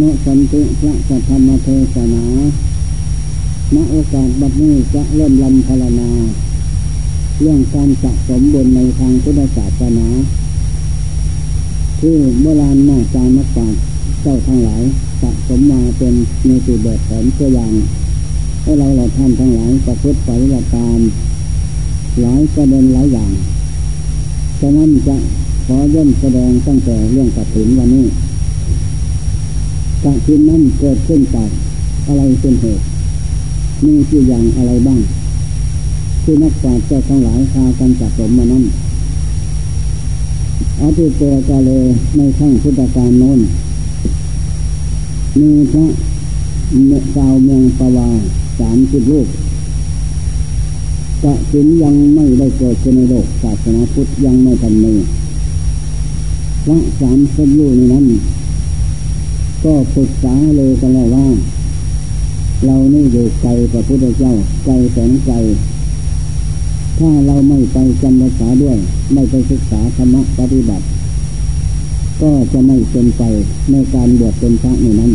นุสันติพระสัทธรรมเทศนาณโอกาสบัดนี้จะเริ่มลำพลนา เรื่องการสะสมบุญในทางพุทธศาสนา ที่โบราณมาจานักปราชญ์เจ้าทั้งหลายสะสมมาเป็นมีติแบบแผนเชื่ออย่างให้เราเราท่านทั้งหลายประพฤติปฏิบัติตามหลายประเด็นหลายอย่างฉะนั้นจะขอย่นแสดงตั้งแต่เรื่องกระถินวันนี้ กระถินนั้นเกิดขึ้นจากอะไรเป็นเหตุมีที่อย่างอะไรบ้างที่นักปราชญ์เจ้าทั้งหลายพากันสะสมมานั้นอาทิเตกาเลในขั้งพุทธการโน้นมีพระเมสาวเมืองปวาสามสิบลูกกะถินยังไม่ได้เกิดขึ้นในโลกศาสนาพุทธยังไม่ทันมีพระสามสิบลูกนั้น ก็ปรึกษาเลยกันแล้วว่า เรานี่อยู่ไกลพระพุทธเจ้าไกลแสนไกลถ้าเราไม่ไปจำภาษาด้วย ไม่ไปศึกษาธรรมะปฏิบัติ ก็จะไม่เป็นไปในการบวชเป็นพระในนั้น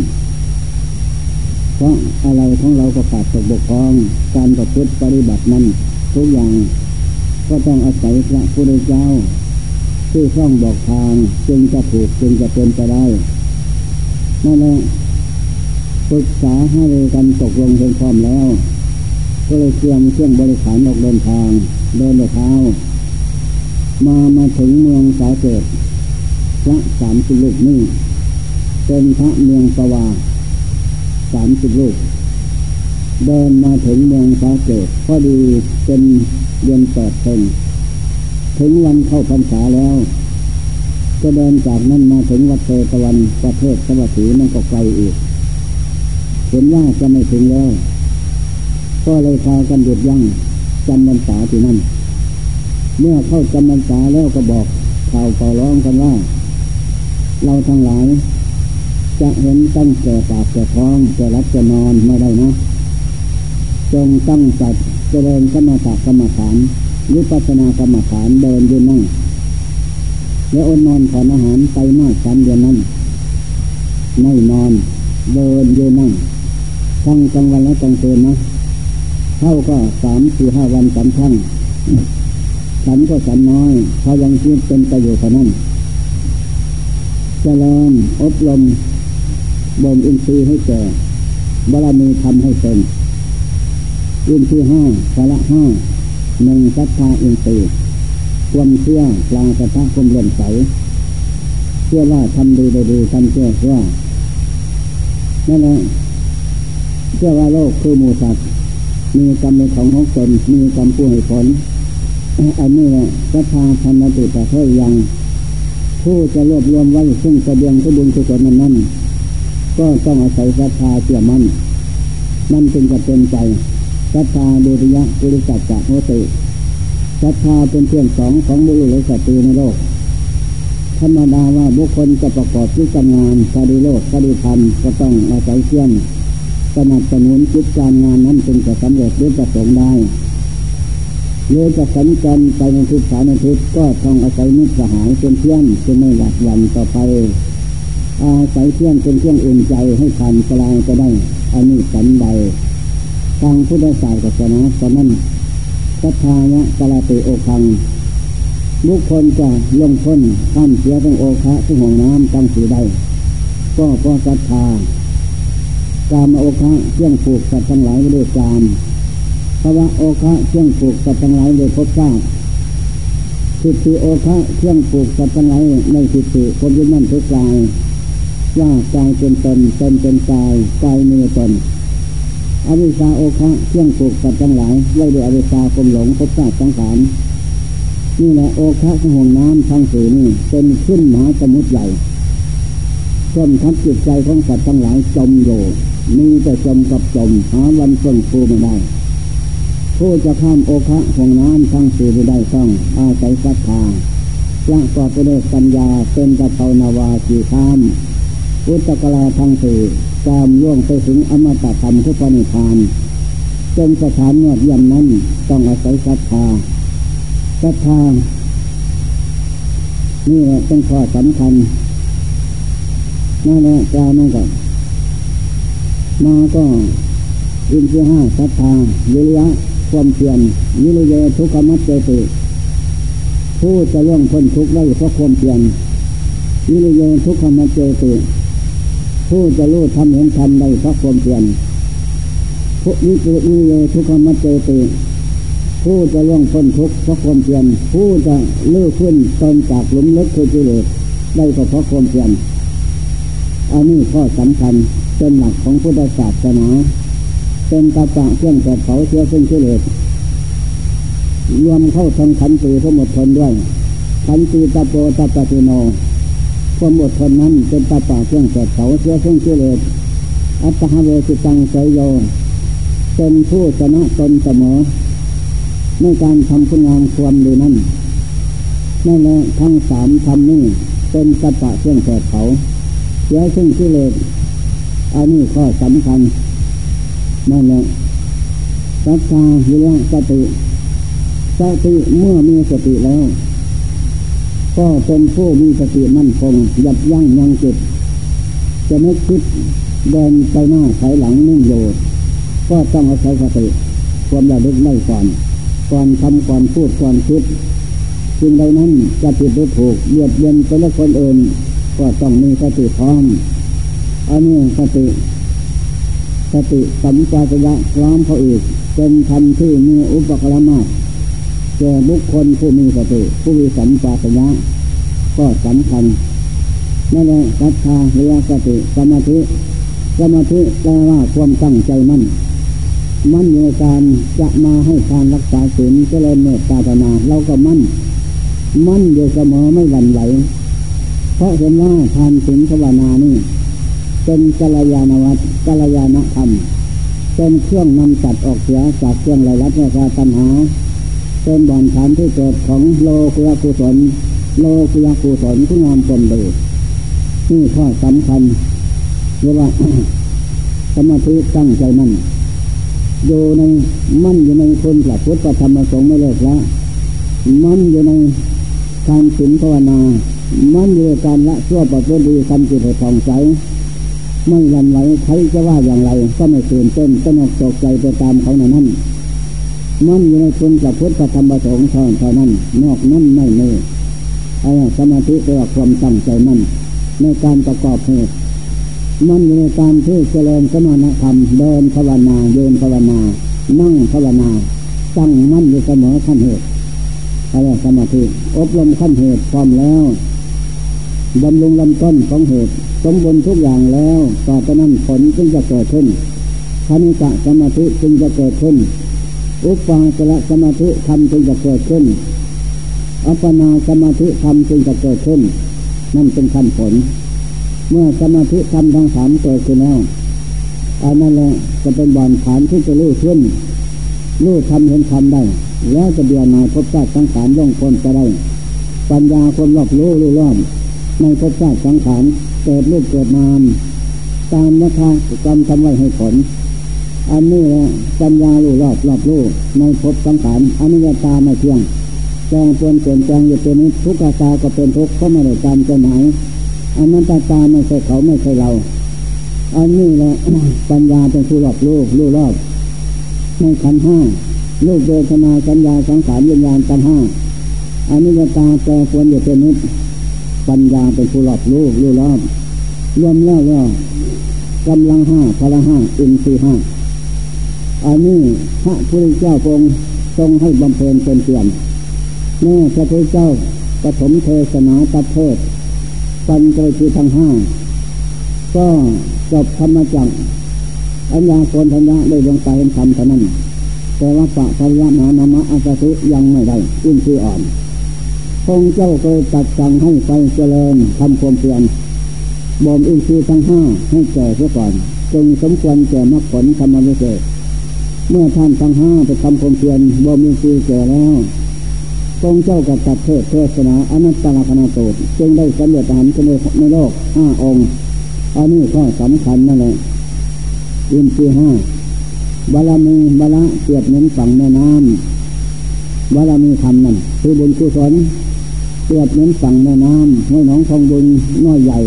เพราะอะไรของเราก็ขาดตกบกพร่อง การประพฤติปฏิบัตินั้นทุกอย่างก็ต้องอาศัยพระพุทธเจ้าที่ช่องบอกทางจึงจะถูกจึงจะเป็นไปได้ นั่นแหละปรึกษาให้กันตกลงเป็นพร้อมแล้ว ก็เลยเตรียมเครื่องบริขารออกเดินทาง เดินด้วยเท้า มามาถึงเมืองสาเกตพระสามสิบลูกนี่เป็นพระเมืองสวาสามสิบลูก เดินมาถึงเมืองสาเกตพอดีเป็นเดือนแปดเพ็ญถึงวันเข้าพรรษาแล้ว จะเดินจากนั้นมาถึงวัดเทตะวันประเทศสวัสดีนั่นก็ไกลอีก เห็นว่าจะไม่ถึงแล้ว ก็เลยพากันหยุดยั้งจำพรรษาที่นั่น เมื่อเข้าจำพรรษาแล้วก็บอกข่าวข่าวร้องกันว่า เราทั้งหลาย จะเห็นตั้งแก่ปากแก่ท้องจะรับจะนอนไม่ได้นะจงตั้งจัดเจริญกรรมฐานกรรมฐานวิปัสสนากรรมฐานเดินยืนนั่ง แล้วอดนอนถอนอาหารไปมากสามเดือนนั้นไม่นอนเดินยืนนั่งทั้งกลางวันและกลางคืนนะเท่าก็สามสี่ห้าวันสามครั้งฉันก็ฉันน้อยพอยังคิดเป็นประโยชน์เท่านั้นเจริญอบรมบ่มอินทรีย์ให้แก่บารมีทำให้เป็นอินทรีย์ห้าสาระห้าหนึ่งศรัทธาอินทรีย์ ความเชื่อปลาสะทะความเลื่อมใสเชื่อว่าทำดีได้ดีทำเชื่อเชื่อนั่นแหละเชื่อว่าโลกคือหมูสัตว์มีกรรมเป็นของของตนมีกรรมผู้ให้ผลอันนี้แหละศรัทธาธรรมติประเทศยัง ผู้จะรวบรวมไว้ซึ่งกระเบียงขบุญกุศลนั้นนั้น ก็ต้องอาศัยศรัทธาเชื่อมั่นนั่นจึงจะเป็นใจศรัทธาดุริยะปุริสัจจะโหติ ศรัทธาเป็นเพื่อนสองของบุรุษและสตรีในโลก ธรรมดาว่าบุคคลจะประกอบที่การงานคดีโลกคดีธรรมก็ต้องอาศัยเชื่อมสนับสนุนจิตการงานนั้นจึงจะสำเร็จหรือประสงค์ได้หรือจะสัญจรไปในทิศสารในทิศก็ต้องอาศัยมิตรสหายเป็นเพื่อนจะไม่หวาดหวั่นต่อไปอาศัยเพื่อนเป็นเครื่องอุ่นใจให้ผ่านกลายก็ได้อันนี้สันใดทางพุทธศาสนาฉะนั้น สัทธายะกลาติโอคังบุคคลจะลงพ้นข้ามเสียทั้งโอคะทั้งห่วงน้ำตั้งสีได้ก็เพราะศรัทธาการโอคะเชื่องผูกสัตว์ทั้งหลายด้วยกามภาวะโอคะเชื่องผูกสัตว์ทั้งหลายด้วยภพชาติสิทธิโอคะเชื่องผูกสัตว์ทั้งหลายในสิทธิคนยึดมั่นทุกกายว่ากายเป็นตนตนเป็นกายกายมีตน อวิชาโอคะเชื่องผูกสัตว์ทั้งหลายไว้ด้วยอวิชาคมหลงภพชาติสังขารนี่แหละโอคะขห่วงน้ำทั้งสี่นี่เป็นขึ้นมหาสมุทรใหญ่จนทับจิตใจของสัตว์ทั้งหลายจมอยู่มีแต่จมกับจมหาวันเฟื่งฟูไม่ได้ ผู้จะข้ามโอคะห่วงน้ำทั้งสี่ไม่ได้ต้องอาศัยศรัทธาละกอบไปด้วยปัญญาเป็นกระเพานาวาสีข้ามอุตกลาทั้งสี่ ตามล่วงไปถึงอมตะธรรมทุกปนิพานจนสถานยอดเยี่ยมนั้นต้องอาศัยศรัทธาศรัทธานี่แหละเป็นข้อสำคัญนั่นแหละกล่านั่นก็มาก็อินทรีห้าศรัทธาวิริยะความเพียรวิริยะทุกขมัจเจติผู้จะล่วงพ้นทุกข์ได้เพราะความเพียรวิริยะทุกขมัจเจติ ผู้จะรู้ทำเห็นทำได้เพราะความเพียรผู้วิจิวิริยทุกขมัจเจติผู้จะล่วงพ้นทุกข์เพราะความเพียรผู้จะลื้อขึ้นตนจากหลุมลึกคือกิเลสได้ก็เพราะความเพียรอันนี้ข้อสำคัญเป็นหลักของพุทธศาสนาเป็นตาปะเครื่องแต่เผาเชื้อซึ่งกิเลสรวมเข้าทางขันตีทั้งหมดทนด้วยขันตีตาโปตาปฏิโน ความอดทนนั้นเป็นตาปะเครื่องแต่เผาเชื้อซึ่งกิเลสอัตตาเวสิตังไสโยเป็นผู้ชนะตนเสมอในการทำคุณงามความดีนั้นนั่นแหละทั้งสามทำนี่เป็นตาปะเครื่องแต่เผาเชื้อซึ่งกิเลสอันนี้ข้อสำคัญนั่นแหละสัจจาหิระสติสติเมื่อมีสติแล้ว ก็เป็นผู้มีสติมั่นคงยับยั้งยังจิตจะไม่คิดเดินไปหน้าถอยหลังนิ่งโยก็ต้องอาศัยสติความระลึกได้ก่อนก่อนทำก่อนพูดก่อนคิดสิ่งใดนั้นจะผิดหรือถูกเบียดเบียนไปแล้วคนอื่นก็ต้องมีสติพร้อมอันนี้สติ สติสัมปชัญญะพร้อมเขาอีกเป็นธรรมที่มีอุปกรณ์มาก แก่บุคคลผู้มีสติผู้มีสัมปชัญญะก็สำคัญนั่นแหละศรัทธาเรียสติสมาธิสมาธิแปลว่าความตั้งใจมั่น มั่นในการจะมาให้ทานรักษาศีลเจริญเมตตาภาวนาเราก็มั่น มั่นอยู่เสมอไม่หวั่นไหว เพราะเห็นว่าทานศีลภาวนานี่ เป็นกัลยาณวัตรกัลยาณธรรม เป็นเครื่องนำสัตว์ออกเสียจากเครื่องไรลัดราคาตัณหา เป็นบ่อนฐานที่เกิดของโลกุยกุศล โลกุยกุศลผู้งามคนดีนี่ข้อสำคัญเรียกว่าสมาธิตั้งใจมั่นอยู่ในมั่นอยู่ในคนพระพุทธธรรมสงฆ์ไม่เลิกละมั่นอยู่ในการสินภาวนา มั่นอยู่ในการละชั่วประพฤติดีทำจิตให้ผ่องใสไม่ยันไหวใครจะว่าอย่างไร ก็ไม่ตื่นเต้นก็นกตกใจไปตามเขาในนั้น มันอยู่ในคุณกับพุทธธรรมประสงค์เท่านั้น นอกนั้นไม่เมื่ไอ้สมาธิเป็นความตั้งใจมั่นในการประกอบเหตุมันอยู่ในการที่เจริญสมณธรรมเดินภาวนาเดินภาวนา นั่งภาวนา ตั้งมั่นอยู่เสมอขั้นเหตุอะไรสมาธิอบรมขั้นเหตุพร้อมแล้วบำรุงลำต้นของเหตุ สมบูรณ์ทุกอย่างแล้ว ต่อไปนั้นผลจึงจะเกิดขึ้นคณิกะสมาธิจึงจะเกิดขึ้น อุปาจระสมาธิธรรมจึงจะเกิดขึ้น อัปนาสมาธิธรรมจึงจะเกิดขึ้น นั่นเป็นขั้นผล เมื่อสมาธิธรรมทั้งสามเกิดขึ้นแล้วอันนั้นแหละจะเป็นบอนฐานที่จะรู้ขึ้นรู้ทำเห็นทำได้ แล้วจะเบียนายพบชาติสังขารย่องคนจะได้ ปัญญาคนรอบรู้รู้รอบในภพชาติสังขารเกิดรูปเกิดนาม ตามนะคะกรรมทำไว้ให้ผล อันนี้แหละปัญญาลู่รอบรอบลู่ในภพสังขารอนิจตาไม่เที่ยงแจงเปลี่ยนเปลี่ยนแจงอยู่เป็นนี้ทุกขตาก็เป็นทุกข์ก็ไม่ได้ตามใจหมายอันนั้นตาตาไม่ใช่เขาไม่ใช่เรา อันนี้แหละปัญญาเป็นผู้รอบลู่ลู่รอบในขันห้าลูกเวทนาสัญญาสังขารวิญญาณกันห้าอันนี้ตาแปรควรอยู่เป็นนิปัญญาเป็นผู้รอบรู้รู้รอบรวมแล้วแล้วกำลังห้าพละห้าอินทรีห้า อันนี้พระพุทธเจ้าทรงทรงให้บำเพ็ญเป็นเปี่ยนแม่พระพุทธเจ้าปฐมเทศนาตัดเทศปัญจวิทั้งห้าก็จบธรรมจักอัญญาโกนธัญญาได้ลงไปเห็นธรรมเท่านั้น แต่ว่าปะพยามานามะอาสสุยังไม่ได้อินทรีอ่อนองเจ้าเคยตัดสั่งให้ไปเจริญทำความเพียรบ่มอินทรีย์ทั้งห้าให้แก่เสียก่อน จึงสมควรแก่มรรคผลธรรมวิเศษ เมื่อท่านทั้งห้าไปทำความเพียรบ่มอินทรียแก่แล้วองเจ้ากับตัดเทศเทศนาอนัตตลกนาโตจึงได้สำเร็จอาหารในโลกห้าองค์ อันนี้ข้อสำคัญนั่นแหละอินทรีย์ห้าบาลมีบาละเปียบเหมือนฝั่งแม่น้ำบาลมีทำนั่นคือบุญกุศลเปียบเหมือนฝั่งแม่น้ำห้วยหนองทองบุญน้อยใหญ่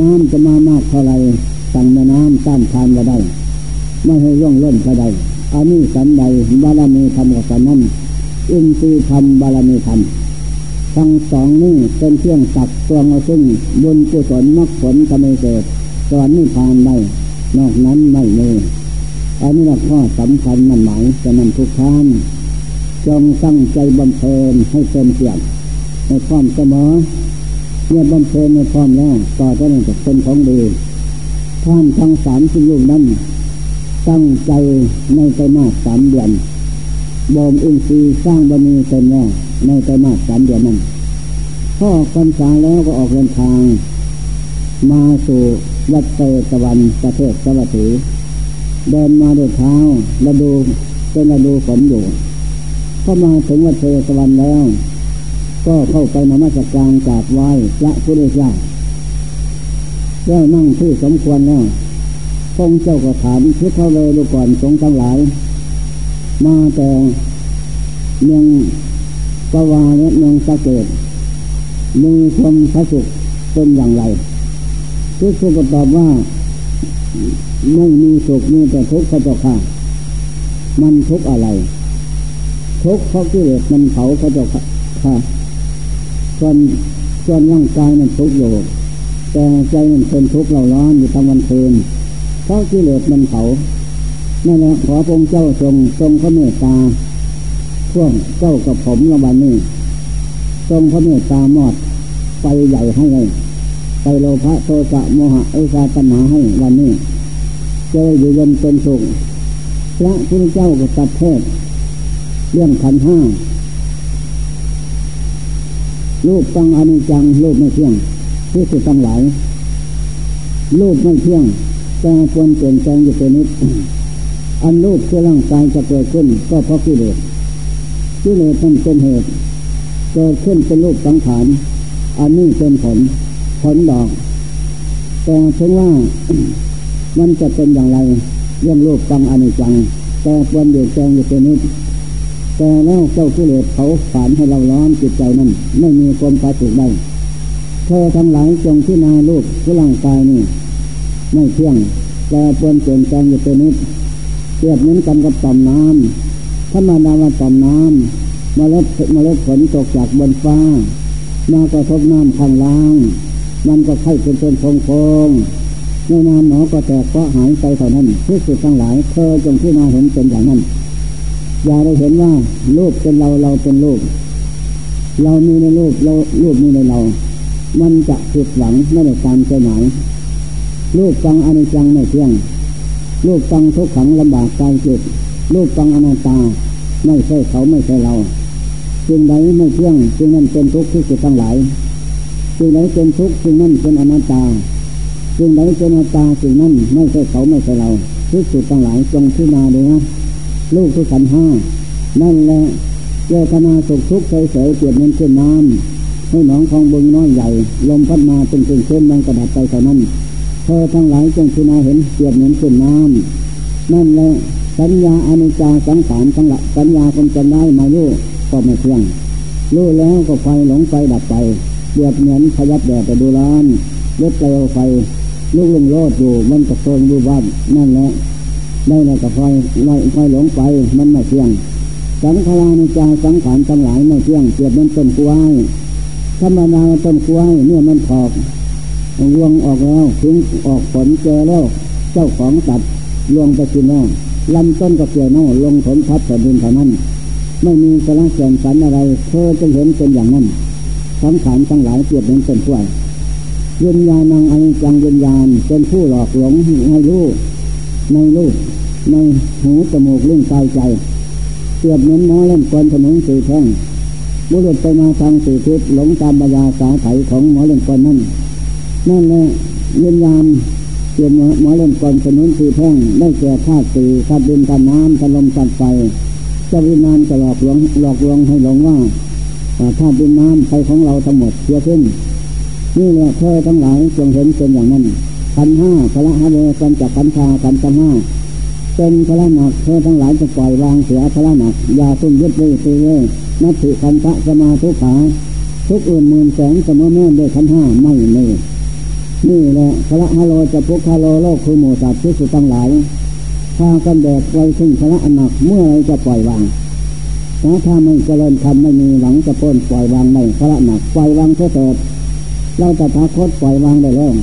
น้ำจะมามากเท่าไรสั่งแม่น้ำต้านทานก็ได้ ไม่ให้ร่องล้นก็ไดอันนี้สันใดบารมีธรรมกับสันนั้นอินทรีย์ธรรมบารมีธรรมทั้งสองนี้เป็นเครื่องตักตวงเอาซึ่งบุญกุศลมรรคผลก็ไม่เกิดสวรรค์นิพพานได้นอกนั้นไม่มีอันนี้เราข้อสำคัญมันหมายจะนำทุกท่านจงตั้งใจบำเพ็ญให้เต็มเปี่ยมให้พร้อมเสมอเมื่อบำเพ็ญในพร้อมแล้วต่อจากนั้นจะเป็นของดีท่านทั้งสามสิบลูกนั้น ตั้งใจในไตรมาสสามเดือนบ่มอินทรีย์สร้างบารมีเต็มแล้วในไตรมาสสามเดือนนั้นพ่อคำสาแล้วก็ออกเดินทาง มาสู่วัดเตตะวันประเทศสวัสดีเดินมาด้วยเท้าระดูเป็นระดูฝนอยู่ก็มาถึงวัดเทตะวันแล้ว ก็เข้าไปนมัสการกราบไหว้พระพุทธเจ้าได้วนั่งที่สมควรแล้ว พงเจ้าก็ถามพิเขาเลยดูก่อนสงทั้งหลาย มาแต่เมืองปวาเนี่ยเมืองสะเกดมีความพระสุขเป็นอย่างไรทุกคนก็ตอบว่าไม่มีสุขมีแต่ทุกข์พระเจ้าค่ะ มันทุกข์อะไร ทุกข์เพราะกิเลสมันเผาพระเจ้าค่ะส่วนส่วนร่างกายมันทุกข์อยู่แต่ใจมันเป็นทุกข์เราร้อนอยู่ทั้งวันคืน เพราะกิเลสมันเผานั่นแหละขอพระองค์เจ้าทรงทรงพระเมตตาช่วงเจ้ากับผมระวันนี้ ทรงพระเมตตามอดไฟใหญ่ให้เลยไปโลภะโทสะโมหะเอชาตนาให้วันนี้จะได้อยู่เย็นเป็นสุขพระพุทธเจ้าก็ตัดเทศเรื่องขันห้ารูปตังอนิจจังรูปไม่เที่ยงที่สุดตั้งหลายรูปไม่เที่ยง แต่ควรเปลี่ยนแปลงอยู่เป็นนิดอันรูปคือร่างกายจะเกิดขึ้น ก็เพราะกิเลสกิเลสมันเป็นเหตุเกิดขึ้นเป็นรูปสังขารอันนี้เป็นผลผลดอก แต่ถึงว่ามันจะเป็นอย่างไรเรื่องรูปตังอนิจจัง แต่ควรเปลี่ยนแปลงอยู่เป็นนิดแต่แล้วเจ้ากิเลสเขาฝานให้เราร้อนจิตใจนั้นไม่มีความปาสุกได้เธอทั้งหลายจงที่นาลูกที่ร่างกายนี่ ไม่เที่ยงแต่ปวนเปลี่ยนแปลงอยู่เป็นนิดเทียบเหมือนกันกับต่อมน้ำถ้ามาดาว่าต่อมน้ำมาเล็ดมาเล็ดฝนตกจากบนฟ้ามากระทบน้ำข้างล่าง มันก็ไข่เป็นเป็นพงพงในน้ำหมอก็แตกก็หายไปเท่านั้นที่สุดทั้งหลายเธอจงที่นาเห็นเป็นอย่างนั้น อย่าได้เห็นว่าลูกเป็นเราเราเป็นลูกเรามีในลูกเราลูกมีในเรา มันจะผิดหวังไม่ได้ตามใจหมาย ลูกฟังอนิจจังไม่เที่ยง ลูกฟังทุกขังลำบากกายจิตลูกฟังอนัตตา ไม่ใช่เขาไม่ใช่เราสิ่งใดไม่เที่ยงสิ่งนั้นเป็นทุกข์ที่สุดทั้งหลายสิ่งใดเป็นทุกข์สิ่งนั้นเป็นอนัตตาสิ่งใดเป็นอนัตตาสิ่งนั้นไม่ใช่เขาไม่ใช่เราที่สุดทั้งหลายจงพิจารณาดูนะลูกทุกขันห้านั่นแหละเจตนาสุขทุกข์เฉยๆเปลี่ยนเงินขึ้นน้ำให้หนองของบึงน้อยใหญ่ ลมพัดมาเป็นเส้นเส้นดังกระดาษไปเท่านั้น เธอทั้งหลายจงพิจารณาเห็นเปลี่ยนเงินขึ้นน้ำนั่นแหละสัญญาอนิจจาสังขารทั้งหละสัญญาคงจะได้มาโยก็ไม่เที่ยงรู้แล้วก็ไฟหลงไฟดับไปเดือดเหมือนพยับแดดไปดูร้านลดเปลวไฟลุกลงโลดอยู่มันกระโซนดูบ้านนั่นแหละได้แล้วก็ไฟไฟไฟหลงไปมันไม่เที่ยง สังขารในใจสังขารทั้งหลายไม่เที่ยงเกียบมันต้นกล้วยธรรมดาต้นกล้วยเนี่ยมันถอก รวงออกแล้วถึงออกผลเจอแล้ว เจ้าของตัดรวงไปกินแล้วลำต้นก็เกี่ยวเน่าลงผลทับแผ่นดินเท่านั้น ไม่มีสาระแก่นสารอะไร เธอจะเห็นเป็นอย่างนั้นสังขารทั้งหลายเปรียบเหมือนเป็นถ้วยยินญาณังอนิจังยินญาณเป็นผู้หลอกหลงให้รู้ในรูปในหูจมูกลิ้นกายใจเปรียบเหมือนน้อเล่นกวนถนนสี่แท่งบุรุษไปมาทางสี่ทิศหลงตามบรรยาสาไถของหมอเล่นกวนนั่น นั่นแหละยินญาณเปลี่ยนหมอเล่นกวนถนนสี่แท่งได้แก่ธาตุสี่ธาตุดินธาตุน้ำธาตุลมธาตุไฟจ้าวิมานจะหลอกลวงหลอกลวงให้หลงว่าถ้าดินน้ำไปของเราทั้งหมดเสียขึ้น นี่แหละเธอทั้งหลายจงเห็นเป็นอย่างนั้นขันห้าพระฮะเวกันจากขันชาขันจห้าเป็นพระหนักเธอทั้งหลายจะปล่อยวางเสียพระหนักอย่าตุ้มยึดเลยตีเลยนัตถิคันพระสมาทุกขาทุกอื่นหมื่นแสงสมมติด้วยขันห้าไม่เลย นี่แหละพระฮาโลจะพุกฮาโลโลกคือหมูสัตว์ที่สุดทั้งหลายพากันแบกไว้ซึ่งพระอันหนักเมื่อไรจะปล่อยวางถ้าถ้าไม่เจริญธรรมไม่มีหวังจะพ้นปล่อยวางไม่พระหนักปล่อยวางเถิดเราแต่พระคตปล่อยวางได้แล้ว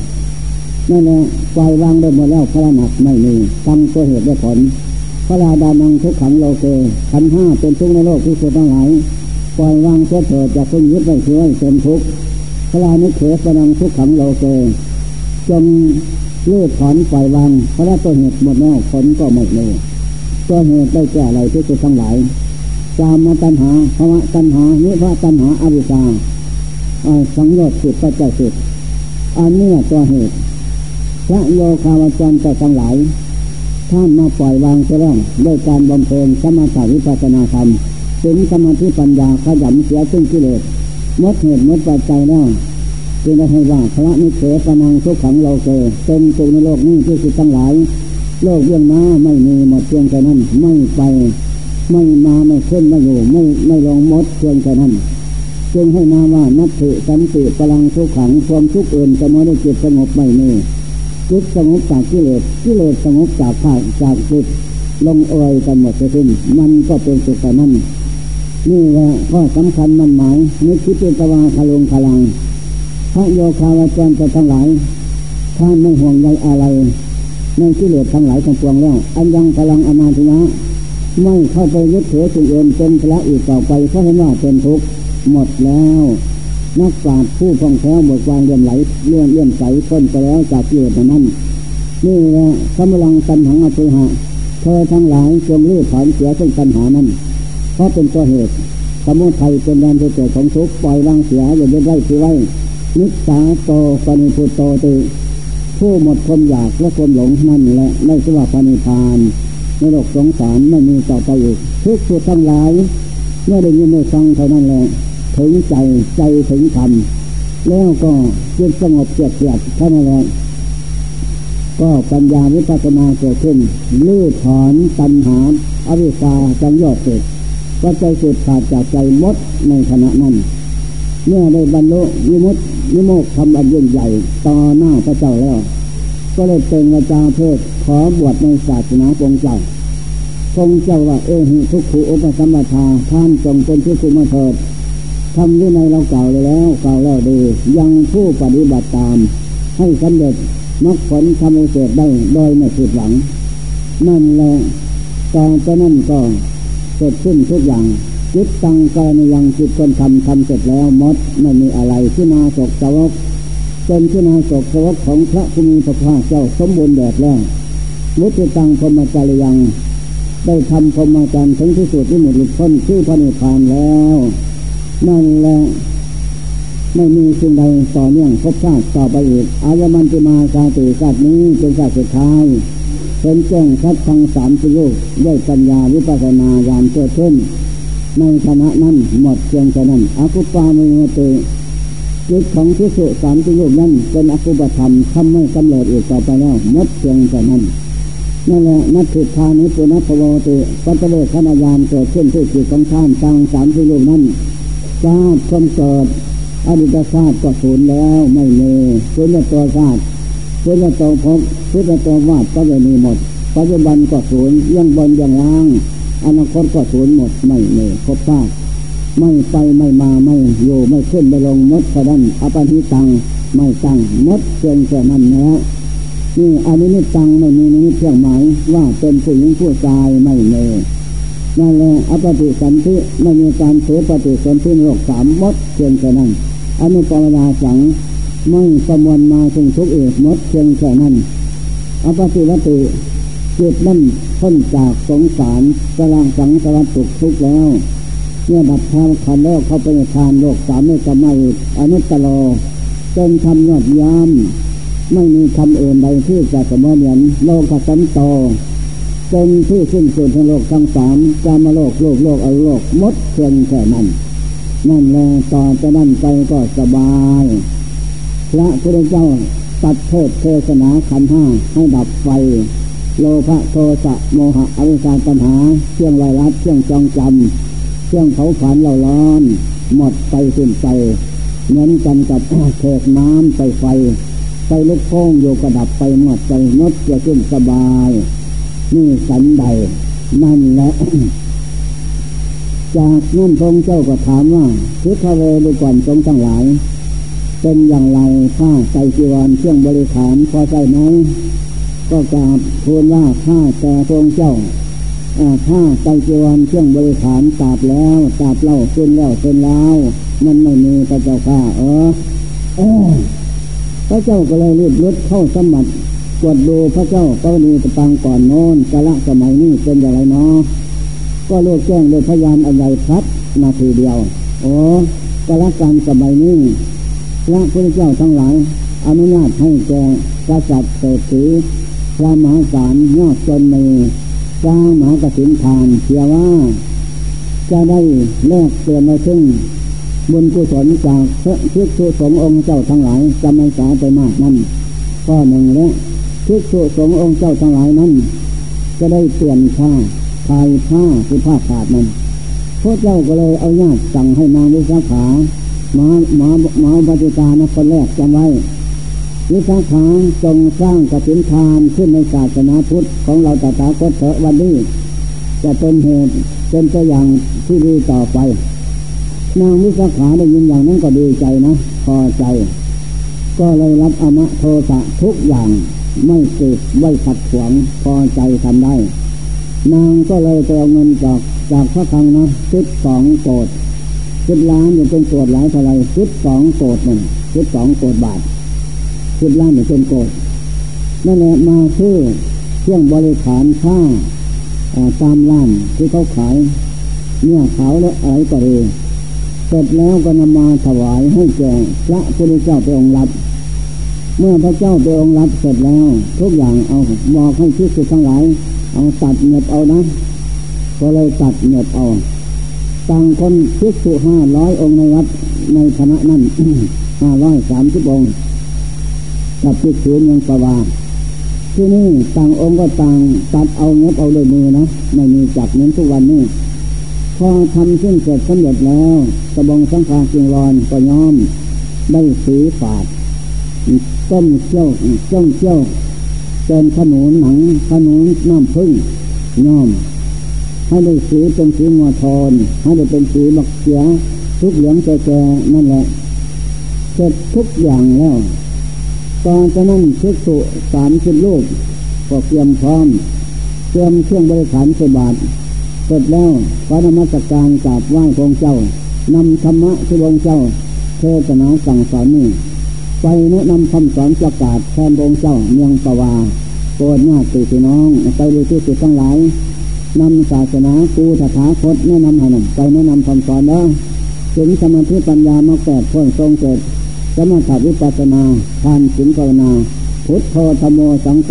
นั่นแหละปล่อยวางได้หมดแล้วพระหนักไม่มีตั้งตัวเหตุได้ผลพระราดานังทุกขังโลเกขันห้าเป็นทุกในโลกที่สุดทั้งหลายปล่อยวางเถิดจะพึ่งยึดไว้ช่วยเป็นทุกข์ พระรานิเขปนังทุกขังโลเกจงเลือถอนปล่อยวางเพราะตัวเหตุหมดแล้วผลก็หมดเลยตัวเหตุได้แก่อะไรที่สุดทั้งหลายจามาตัญหาภาวะตัญหานิพะตัญหาอวิชชาสังโยชน์สิทธิ์ปัจจัยสิทธิอันนี้ตัวเหตุพระโยคาวจรแต่ทั้งหลายท่านมาปล่อยวางเสียแล้วด้วยการบำเพ็ญสมาธิวิปัสนาธรรมถึงสมาธิปัญญาขยันเสียซึ่งกิเลส มดเหตุมดปัจจัยแล้วจึงได้ให้ว่าพระนิเสปนังทุกขังเราเกเป็นตัวในโลกนี้ที่สุดทั้งหลาย โลกเรื่องน้าไม่มีหมดเพียงแค่นั้นไม่ไป ไม่มาไม่ขึ้นไม่อยู่ ไม่ไม่ลงมดเพียงแค่นั้นจึงให้นาว่านัตถิสันติพลังทุกขังความทุกข์อื่นจะม่ได้จิตสงบไม่มีจิตสงบจากกิเลสกิเลสสงบจากข้าจากจิตลงเอยกันหมดสิ้นมันก็เป็นสุขแต่นั้น นี่แหละก็สำคัญมันหมายนึกคิดเป็นตะวาคลงพลังพระโยคาวาจรจะทั้งหลายท่านไม่ห่วงใยอะไร ในกิเลสทั้งหลายทั้งปวงแล้ว อันยังพลังอมาตยะไม่เข้าไปยึดถือสิ่งอื่นเป็นพระอีกต่อไปเพราะเห็นว่าเป็นทุกข์หมดแล้ว นักปราชญ์ผู้ท่องแท้หมดวางเลื่อมไหลเลื่อนเลื่อนใสพ้นไปแล้วจากกิเลสนั้นนี่แหละกำลังตันหังอภิหะเธอทั้งหลายจงรีบถอนเสียซึ่งปัญหานั้น เพราะเป็นตัวเหตุสมุทัยเป็นแรงเกิดของทุกข์ปล่อยวางเสียอย่าเล่นไว้ที่ไว้นิสสาโตปณิพุโตติผู้หมดความอยากและความหลงนั่นแหละไม่ใช่ว่าปณิพานในโลกสงสารไม่มีต่อไปอีกทุกสุดทั้งหลายเมื่อได้ยินได้ฟังเท่านั้นแหละถึงใจใจถึงธรรมแล้วก็จิตสงบเกียดเกียดเท่านั้นแหละก็ปัญญาวิปัสสนาเกิดขึ้นลื้อถอนตัณหาอวิชชาจังยอดเสร็จ ก็ใจเกิดขาดจากใจมดในขณะนั้น เมื่อได้บรรลุยิมุตยิโมกทำอันยิ่งใหญ่ต่อหน้าพระเจ้าแล้ว ก็เลยเป็นอาจารย์เทศขอบวชในศาสนาองค์เจ้าองค์เจ้าว่าเอหิทุกขูอุปสัมปทาท่านจงเป็นที่คุมาเถิดทำวินัยเราเก่าแล้วเก่าแล้วดี ยังผู้ปฏิบัติตาม ให้สำเร็จมรรคผลทำเสร็จได้โดยไม่ผิดหวัง นั่นแหละตอนจะนั่นก็ เสร็จสิ้นทุกอย่างจิตตังกายในยังจิตคนทำทำเสร็จแล้วมดไม่มีอะไรที่นาศกสวกเป็นที่นาศกสวกของพระภูมิพระภาเจ้าสมบูรณ์แบบแล้วมุติตังพมจารยังได้ทำพรมจารย์ถึงที่สุดที่หมดหลุดพ้นชื่อพระนิพพานแล้ว นั่นแหละไม่มีสิ่งใดต่อเนื่องพบชาติต่อไปอีกอายมันติมาชาติชาตินี้เป็นชาติสุดท้าย เป็นแจ้งคัดทังสามสิโยกด้วยปัญญาวิปัสนาญาณเกิดขึ้น ในขณะนั้นหมดเพียงแค่นั้นอกุปาเมเตจิตของทิสุสามที่รูปนั้นเป็นอกุปธรรมทำไม่กำเริดอีกต่อไปแล้วหมดเพียงแค่นั้นนั่นแหละนัตถิทานิปุณพโวติปัจเวคขณายานเกิดขึ้นที่จิตของท่านตังสามที่รูปนั้นชาติความเกิดอดีตชาติก็สูญแล้วไม่มีสูญตัวชาติ สูญตัวพบสูญตัววาดก็ไม่มีหมด ปัจจุบันก็สูญยังบนยังล่าง อนาคตก็สูญหมดไม่เมครบซากไม่ไปไม่มาไม่อยู่ไม่ขึ้นไม่ลงมดกระดันอปนิตังไม่ตังมดเพียงแค่นั้นนะนี่อันนี้นิตังไม่มีนิเพียงหมายว่าเป็นผู้หญิงผู้ชายไม่เมนั่นแหละอปฏิสันติไม่มีการเสียปฏิสันติโลกสามมดเพียงแค่นั้นอนุปรณาสัง ไม่งสมวนมาซึ่งทุกเอกมดเพียงแค่นั้นอปฏิวัติจิตนั่นพ้นจากสงสารสลางสังสารตุกทุกแล้วเมื่อดับทางขันแล้วเข้าไปในทานโลกสามไม่กำไม่อนุตตโลจนทำยอดยามไม่มีคำอื่นใดที่จะสมเหมือนโลกสันโตจนที่สิ้นสุดในโลกทั้งสามกามโลกโลกโลกอโลกมดเพียงแค่นั้น นั่นแหละต่อจะนั่นไปก็สบาย พระพุทธเจ้าตัดโทษเทศนาขันห้าให้ดับไฟ โลภะโทสะโมหะอวิชชาปัญหาเครื่องไวรัสเครื่องจองจำเครื่องเผาผลาญเราร้อน หมดไปสิ้นไปเหมือนกันกับเทกน้ำไปไฟไปลุกโค้งโยกระดับไปหมดใจนดจะขึ้นสบาย นี่สันใด นั่นแหละ จากนั่นพระเจ้าก็ถามว่าพุทธเวรุก่อนทรงทั้งหลาย เป็นอย่างไรข้าใจจีวรเครื่องบริขารพอใจไหมก็กราบทูลว่าข้าแต่พระเจ้าข้าใจจีวรเครื่องบริขารตาบแล้วตาบเล่าขึ้นแล้วเป็นแล้วมันไม่มีพระเจ้าข้าเออเออพระเจ้าก็เลยรีบรุดเข้าสมบัติกวดดูพระเจ้าก็ดีกระปังก่อนโน้นกะละสมัยนี้เป็นอย่างไรเนาะก็เลือกแจ้งโดยพยานอะไรพัดนาทีเดียว โอ้กะละการสมัยนี้ พระพุทธเจ้าทั้งหลายอนุญาตให้แก่กษัตริย์เศรษฐีพระมหาศาลยอดจนมีจ้างมหากสินทานเชื่อว่า จะได้แลกเปลี่ยนมาซึ่งบุญกุศลจากพระภิกษุสงฆ์องค์เจ้าทั้งหลายจะไม่สาไปมากนั้นข้อหนึ่งและภิกษุสงฆ์องค์เจ้าทั้งหลายนั้น จะได้เปลี่ยนผ้าทายผ้าคือผ้าขาดนั้นพระเจ้าก็เลยเอาญาติสั่งให้นางวิสาขา มาหมาหมาปฏิกานะคนแรกจำไว้วิสาขาจงสร้างกสินทานขึ้นในศาสนาพุทธของเราตถาคตเถอะวันนี้ จะเป็นเหตุเป็นตัวอย่างที่ดีต่อไป นางวิสาขาได้ยินอย่างนั้นก็ดีใจนะพอใจ ก็เลยรับอมะโทสะทุกอย่างไม่เกิดไม่ขัดขวางพอใจทำได้ นางก็เลยไปเอาเงินจากจากพระคังนะสิบสองโกด สิบล้านอยู่เป็นโกดหลายเท่าไรสิบสองโกดหนึ่งสิบสองโกดบาทสิบล้านอยู่เป็นโกดนั่นแหละมาซื้อเครื่องบริขารผ้าตามร้านที่เขาขายเนี่ยขาวและอะไรก็ดีเสร็จแล้วก็นำมาถวายให้แก่พระพุทธเจ้าไปองค์รับ เมื่อพระเจ้าไปองค์รับเสร็จแล้ว ทุกอย่างเอาบอกให้ที่สุดทั้งหลาย เอาตัดเงียบเอานะก็เลยตัดเงียบเอา ต่างคนพิสุห้าร้อยองค์ในวัดในคณะนั้นห้าร้อยสามสิบองค์กับพิสุยังประวาที่นี่ต่างองค์ก็ต่างตัดเอาเงียบเอาเลยมือนะไม่มีจับเหมือนทุกวันนี้พอทำขึ้นเสร็จสำเร็จแล้วกระบองสังฆาจิงรอนก็ย้อมได้สีฝาดต้มเชี่ยวจ้องเชี่ยวเป็นขนุนหนังขนุนน้ำพึ่งย้อม ให้ได้สีเป็นสีงัวทอนให้ได้เป็นสีบักเสียทุกเหลืองแก่ๆนั่นแหละเสร็จทุกอย่างแล้วตอนจะนั่งเช็คสุสามสิบลูกก็เตรียมพร้อมเตรียมเครื่องบริขารสบาทเสร็จแล้วพระนมัสการกราบไหว้พระเจ้านำธรรมะที่พระเจ้าเทศนาสั่งสอนนี่ไปแนะนำคำสอนประกาศแทนพระเจ้าเมืองปวาโปรดญาติพี่น้องไปดูที่สุดทั้งหลาย นำศาสนาคูถาคตแนะนำให้นำไปแนะนำคำสอนแล้วถึงสมาธิปัญญามาแปดพ้นทรงเกิดสมถวิปัสนาทานสิงภาวนา พุทโธธโมสังโฆ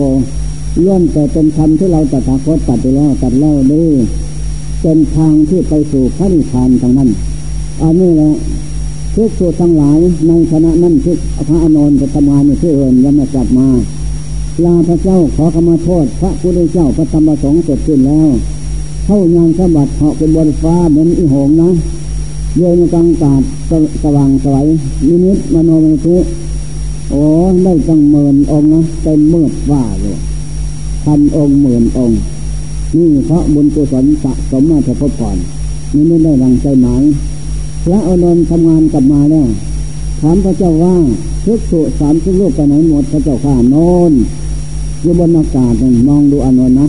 ล้วนแต่เป็นคำที่เราตถาคตตัดไปแล้วตัดแล้วด้เป็นทางที่ไปสู่พระนิพพานทางนั้นอันนี้แหละทุกส่วนทั้งหลายในคณะนั้นทุกพระอานนท์จะทำงานในที่อื่นยังไม่กลับมา ลาพระเจ้าขอขมาโทษ พระพุทธเจ้าพระธรรมสงฆ์เสร็จสิ้นแล้ว เข้ายานสมบัติเหาะเป็นบนฟ้าเหมือนอีหงนะเยืนกลางตาดสว่างสวยนิมิตมโนมนุษโอ้ได้ตั้งหมื่นองนะเต็มมืดว่าเลยพันองค์หมื่นองค์นี่เพราะบุญกุศลสะสมมาแต่พบก่อนนี่ไม่ได้รังใจหมายพระอนุนทำงานกลับมาแล้วถามพระเจ้าว่าทุกสุสามทุกลูกไปไหนหมดพระเจ้าข้าโนน อยู่บนอากาศมองดูอนุนนะ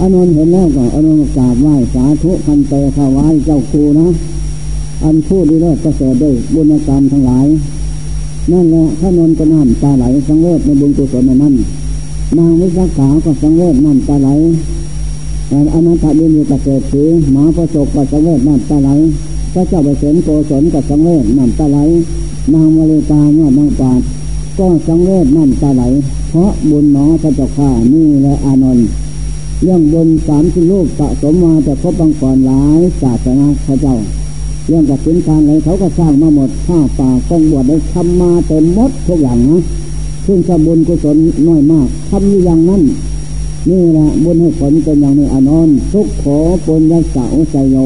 อนุนเห็นแล้วก็อนุนกราบไหว้สาธุพันเตถวายเจ้าครูนะ อันพูดดีเลิศประเสริฐด้วยบุญกรรมทั้งหลาย นั่นแหละพระนนก็น้ำตาไหลสังเวชในบุญกุศลนั้นนางวิสาขาก็สังเวชน้ำตาไหลแต่อนันตบินกเกษตรหมาประสบกับสังเวชน้ำตาไหลพระเจ้าไปเสนโกศลกับสังเวชน้ำตาไหลนางมาเลตาเมื่อนางปาดก็สังเวชน้ำตาไหล เพราะบุญหนอพระเจ้าข้านี่และอานนท์เรื่องบุญสามสิบลูกสะสมมาแต่ครบบางก่อนหลายศาสนาพระเจ้า เรื่องกับสินการอะไรเขาก็สร้างมาหมดข้าป่ากองบวชได้ทำมาเต็มมดทุกอย่างนะซึ่งสบุญกุศลน้อยมากทำอย่างนั้นนี่แหละบุญให้ผลเป็นอย่างนี้อนอนทุกขอปุญญาสาวใจโย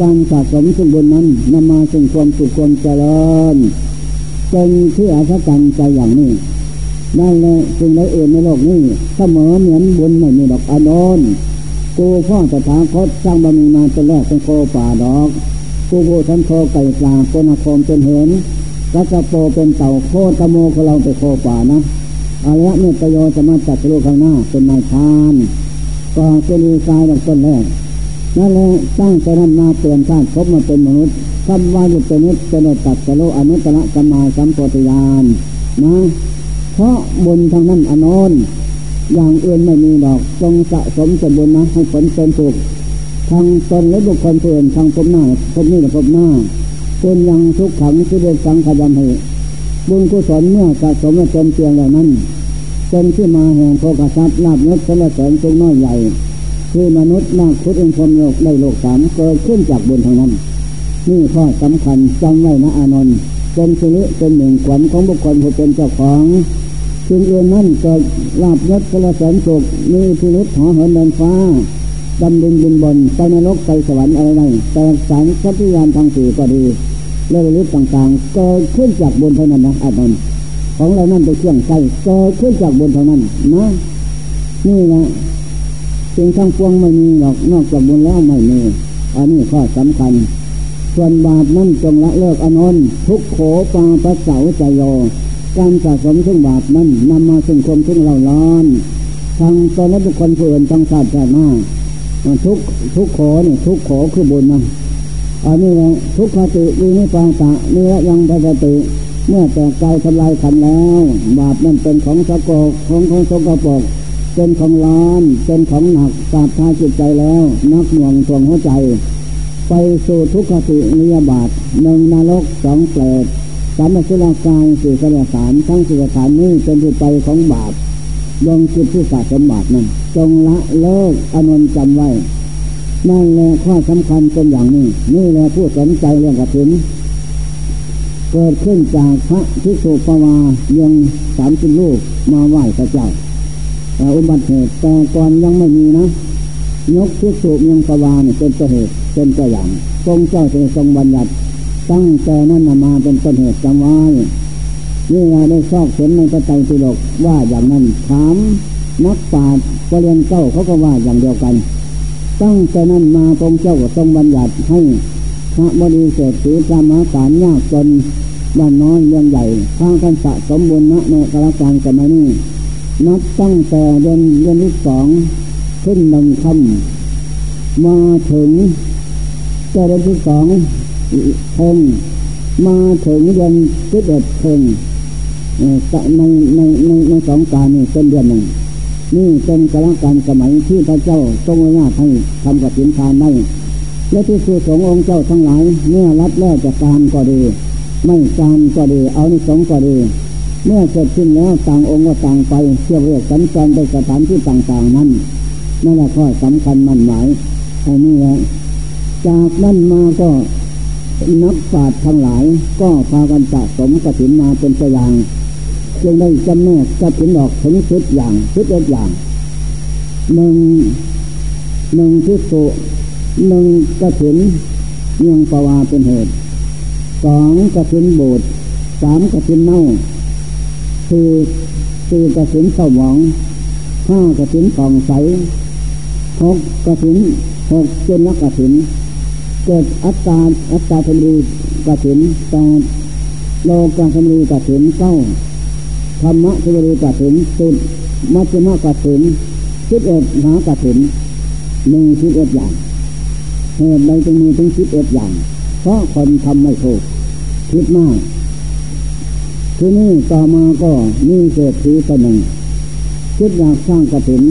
การสะสมสุบุญนั้นนำมาซึ่งความสุขความเจริญเป็นที่อาศจรรย์ใจอย่างนี้ นั่นแหละจึงได้เอื่นในโลกนี้เสมอเหมือนบุญไม่มีดอกอนนกูพ่องสถาคตสร้างบารมีมาเป็นแรกเป็นโคป่าดอกกูโบทันโคไก่ปลาโกนาคมเป็นเห็นกัจโปเป็นเต่าโคตโมของเราไปโคป่านะอารยะเมตโยจะมาจัดโลกข้างหน้าเป็นนายทานก็จะมีกายดอกต้นแรกนั่นแหละตั้งแต่นั้นมาเปลี่ยนชาติพบมาเป็นมนุษย์คำว่ายุตนิตเป็นตัดสโลอนุตตรกรรมาสัมปติยานนะ เพราะบุญทางนั้นอนนอย่างอื่นไม่มีดอกจงสะสมสมบุญนะให้ผลเป็นสุขทางตนและบุคคลเพื่อนทางพบหน้าพบนี้และพบหน้าคุณยังทุกขังที่เดสังขยามเหบุญกุศลเมื่อสะสมและเต็มเตียงเหล่านั้นเป็นที่มาแห่งโภคทรัพย์ลาบยศสละเสริญสูงน้อยใหญ่ คือมนุษย์นาคุดเองพรมโลกได้โลกสามเกิดขึ้นจากบุญทางนั้น นี่ข้อสำคัญจำไว้นะอานนท์เป็นสิริเป็นหนึ่งขวัญของบุคคลผู้เป็นเจ้าของ สิ่งอื่นนั้นเกิดลาบยศสละเสริญสุขมีพิรุษหอเหินเดินฟ้าดำดินบินบนไปนรกไปสวรรค์อะไรนั่นแต่สารสัพยานทางสี่ก็ดีเรื่องฤทธิ์ต่างๆเกิดขึ้นจากบนเท่านั้นนะอานนท์ของเรานั่นเป็นเครื่องใช้เกิดขึ้นจากบนเท่านั้นนะนี่นะสิ่งทั้งปวงไม่มีหรอกนอกจากบุญแล้วไม่มีอันนี้ข้อสำคัญ ส่วนบาปนั้นจงละเลิกอนนทุกโขปาปะเสาใจโย การสะสมทึ่งบาปนั้นนำมาซึ่งความทึ่งเล่าร้อนทางตอนและบุคคลผู้อื่นทางศาสตร์หน้าทุกทุกโขนี่ทุกโขคือบุญนะอันนี้แหละทุกขติวินิปาตะนี่ละยังปกติ เมื่อแต่กายทำลายขันแล้ว บาปนั้นเป็นของสกปรกของของสกปรกเป็นของร้อนเป็นของหนักสาบทาจิตใจแล้วนักหน่วงทวงหัวใจ ไปสู่ทุกขตินิยบาตหนึ่งนรกสองเปรต สามสุรากายสี่สรสารทั้งสี่สารนี้เป็นที่ไปของบาปดวงจิตที่สะสมบาปนั้นจงละเลิกอนนจำไว้นั่นแหละข้อสำคัญเป็นอย่างนี้ นี่แหละผู้สนใจเรื่องกระถินเกิดขึ้นจากพระทิสุปวายังสามสิบลูกมาไหว้พระเจ้าแต่อุบัติเหตุแต่ก่อนยังไม่มีนะ ยกทิสุยังปวาเนี่ยเป็นตัวเหตุเป็นตัวอย่างทรงเจ้าจะทรงบัญญัติ ตั้งแต่นั้นมาเป็นต้นเหตุจำไว้นี่เราได้ชอบเห็นในพระไตรปิฎกว่าอย่างนั้นถามนักปราชญ์ปรริญญเก้าเขาก็ว่าอย่างเดียวกัน ตั้งแต่นั้นมาพระเจ้าก็ทรงบัญญัติให้พระบดีเศรษฐีจามาสารยากจนบ้านน้อยเรื่องใหญ่ทางกันสะสมบุญณในกาลการสมัยนี้นับตั้งแต่เดือนเดือนที่สองขึ้นหนึ่งคำมาถึงเดือนที่สอง เพ่งมาถึงเดือนที่เอ็ดเพ่งในในในในสองการนี่เป็นเดือนหนึ่งนี่เป็นกาลการสมัยที่พระเจ้าทรงอนุญาตให้ทำกับสินทานได้และที่คือสงองค์เจ้าทั้งหลายเมื่อรับแล้วจากการก็ดี ไม่การก็ดีเอาในสองก็ดี เมื่อเสร็จสิ้นแล้วต่างองค์ก็ต่างไปเที่ยวเรียกสัญจรไปสถานที่ต่างๆนั้นนั่นแหละข้อสำคัญมันหมายอันนี้แหละจากนั้นมาก็ นักปราชญ์ทั้งหลาย ก็พากันสะสมกระถินมาเป็นตัวอย่างจึงได้จำแนกกระถินออกถึงชุดอย่างชุดเอ็ดอย่างหนึ่งหนึ่งทิสุหนึ่งกระถินเมียงปวาเป็นเหตุสองกระถินโบดสามกระถินเน่าคือสี่กระถินเศร้าหมองห้ากระถินฟองใสหกกระถินหกเจนนักกระถิน เกิดอัตตาอัตตาธรรมีกระถินแปดโลกาธรรมีกระถินเก้าธรรมะธรรมีกระถินสิบมัจจิมกระถินสิบเอ็ดหากระถินหนึ่งสิบเอ็ดอย่างเหตุใดจึงมีถึงคิดเอ็ดอย่าง เพราะคนทำไม่ถูกคิดมาก ทีนี้ต่อมาก็มีเศรษฐีคนหนึ่งคิดอยากสร้างกระถิน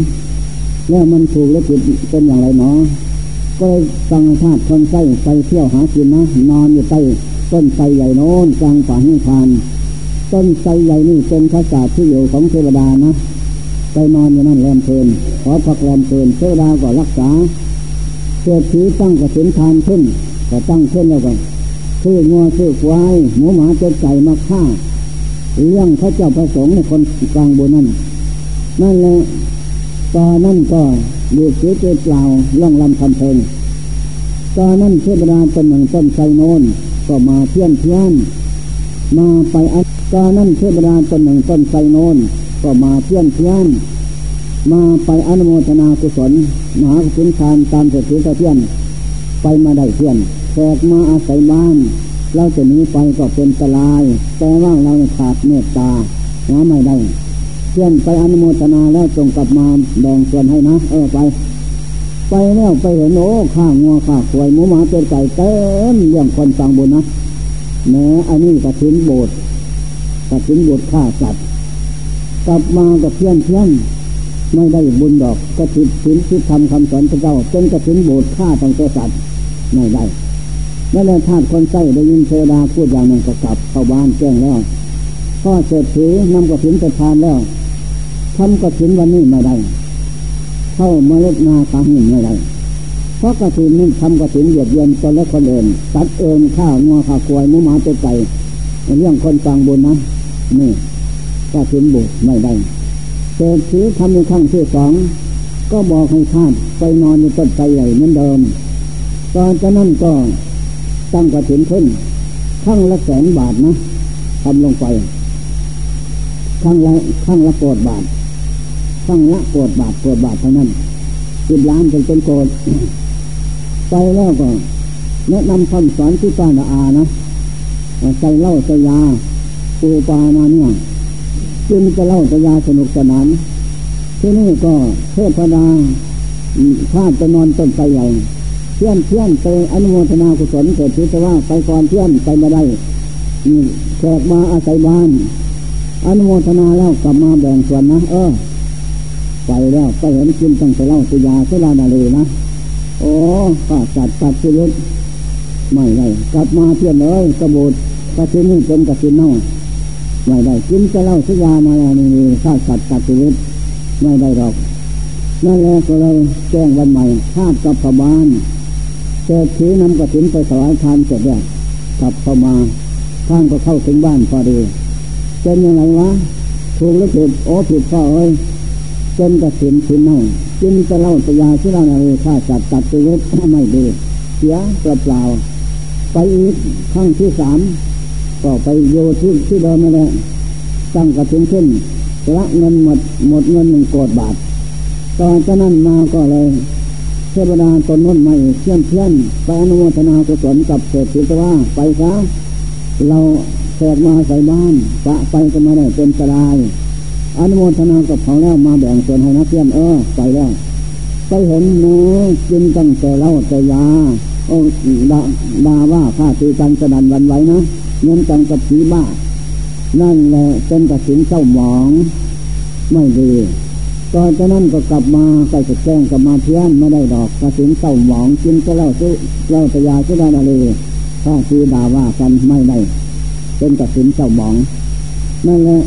แล้วมันถูกและผิดเป็นอย่างไรเนาะ ก็เลยสั่งชาติคนไส้ไปเที่ยวหากินนะ นอนอยู่ใต้ต้นไทรใหญ่โน้นกลางป่าให้ทาน ต้นไทรใหญ่นี่เป็นข้าศาสตร์ที่อยู่ของเทวดานะไปนอนอยู่นั่นแรมเพลินขอพักแรมเพลินเทวดาก็รักษาเศรษฐีตั้งกระสินทานขึ้นก็ตั้งขึ้นแล้วก็ซื้องัวซื้อควายหมูหมาเจ็ดใจมาฆ่าเลี้ยงพระเจ้าพระสงฆ์ในคนกลางบนนั่นนั่นแหละ ตอนนั้นก็อยู่เสียเปล่าล่องลำคำเพลงตอนนั้นเทวดาเป็นหนึ่งต้นไทรโนนก็มาเพี้ยนเพี้ยนมาไปอักานั่นเทวดาตนหนึ่งต้นไทรโนนก็มาเพื่อนเพื่อนมาไปอนุโมทนากุศลมหาคุนทานตามเสถียรเพื่อนไปมาได้เพื่อนแขกมาอาศัยบ้าน เราจะหนีไปก็เป็นตราย แต่ว่าเราขาดเมตตาหาไม่ได้ พื่อนไปอนุโมทนาแล้วจงกลับมาแบ่งส่วนให้นะเออไป ไปแล้วไปเห็นโอ้ข้างัวข้าควายหมูหมาเป็นไก่เต็มเรื่องคนฟังบุญนะแม้อันนี้กระถินโบสถ์กระถินโบทฆ่าสัตว์กลับมากับเพื่อนเพื่อนไม่ได้บุญดอกกระถินถินที่ทำคำสอนพระเจ้าจนกระถินโบสถ์ฆ่าตั้งตัวสัตว์ไม่ได้นั่นแหละธาตุคนไส้ได้ยินเทวดาพูดอย่างนั้นก็กลับเข้าบ้านแจ้งแล้วพ่อเศรษฐีนำกระถินไปทานแล้ว ทำกระถินวันนี้ไม่ได้ เข้ามาล็ดนาคาหินไม่ได้ เพราะกระถินนี่ทำกระถินเหยียดเยียนตนและคนอื่นตัดเอินข้าวงัวข้าวควายมุหมาเตไก่เรื่องคนฟังบุญนะนี่กระถินบุญไม่ได้เศรษฐีทำในครั้งที่สองก็บอกให้ท่านไปนอนในต้นไทรใหญ่เหมือนเดิม ตอนจากนั้นก็ตั้งกระถินขึ้นข้างละแสนบาทนะทำลงไปข้างละข้างละโกดบาท ข้งละโกดบาทโกดบาทเท่านั้นสิบล้านเป็นเป็นโกดไปแล้วก็แนะนำคำสอนที่ป้าอานะใส่เล้าใส่ยาปูปานาเนี่ยจึงจะเล่าจะยาสนุกสนานที่นี่ก็เทพดาข้าจะนอนต้นไทรใหญ่เพื่อนเพื่อนไปอนุโมทนากุศลเกิดที่ว่าไปก่อนเพื่อนไปมาได้แขกมาอาศัยบ้าน อนุโมทนาแล้วกลับมาแบ่งส่วนนะ เออ ไปแล้วไปเห็นกินตั้งแต่เล่าสุยาสุราดาเลยนะโอ้ก็จัดตัดชีวิตไม่ได้กลับมาเพื่อนเลยกระบุดกระชินนี่เป็นกระชินเน่าไม่ได้กินจะเล่าสุยามาแล้วนี่ข้าสัตว์ตัดชีวิตไม่ได้หรอกนั่นแหละก็เลยแจ้งวันใหม่ชากับพบานเศรษฐีนำกระถินไปสวายทานเสร็จแล้วกลับเข้ามาท่านก็เข้าถึงบ้านพอดีเป็นยังไงวะถูกหรือผิดโอ้ผิดพ่อเอ้ย จนกระถินถินเน่ากินจะเล่าจะยาที่เราอะไรฆ่าจัดตัดชีวิตไม่ดีเสียเปล่าเปล่าไปอีกครั้งที่สามก็ไปโยที่ที่เดิมนั่นแหละตั้งกระถินขึ้นละเงินหมดหมดเงินหนึ่งโกดบาทตอนจากนั้นมาก็เลยเทวดาตนน้นใหม่เพื่อนเพื่อนไปอนุโมทนากุศลกับเศรษฐีว่าไปซะเราแขกมาใส่บ้านปะไปก็ไม่ได้เป็นสลาย อนุโมทนากับเขาแล้วมาแบ่งส่วนให้นักเพื่อนเออไปแล้วไปเห็นหนูกินตั้งแต่เล่าแต่ยาโอ้ดาดาว่าข้าตีกันสนันวันไว้นะเงินกันกับผีบ้า นั่นแหละเป็นกระสินเจ้าหมอง ไม่ดีตอนจากนั้นก็กลับมาใส่สแจ้งกลับมาเพี้ยนไม่ได้ดอกกระสินเจ้าหมองกินก็เล่าซื้อเล่าตยาซื้อได้เลยถ้าคือด่าว่ากันไม่ได้ เป็นกระสินเจ้าหมอง นั่นแหละ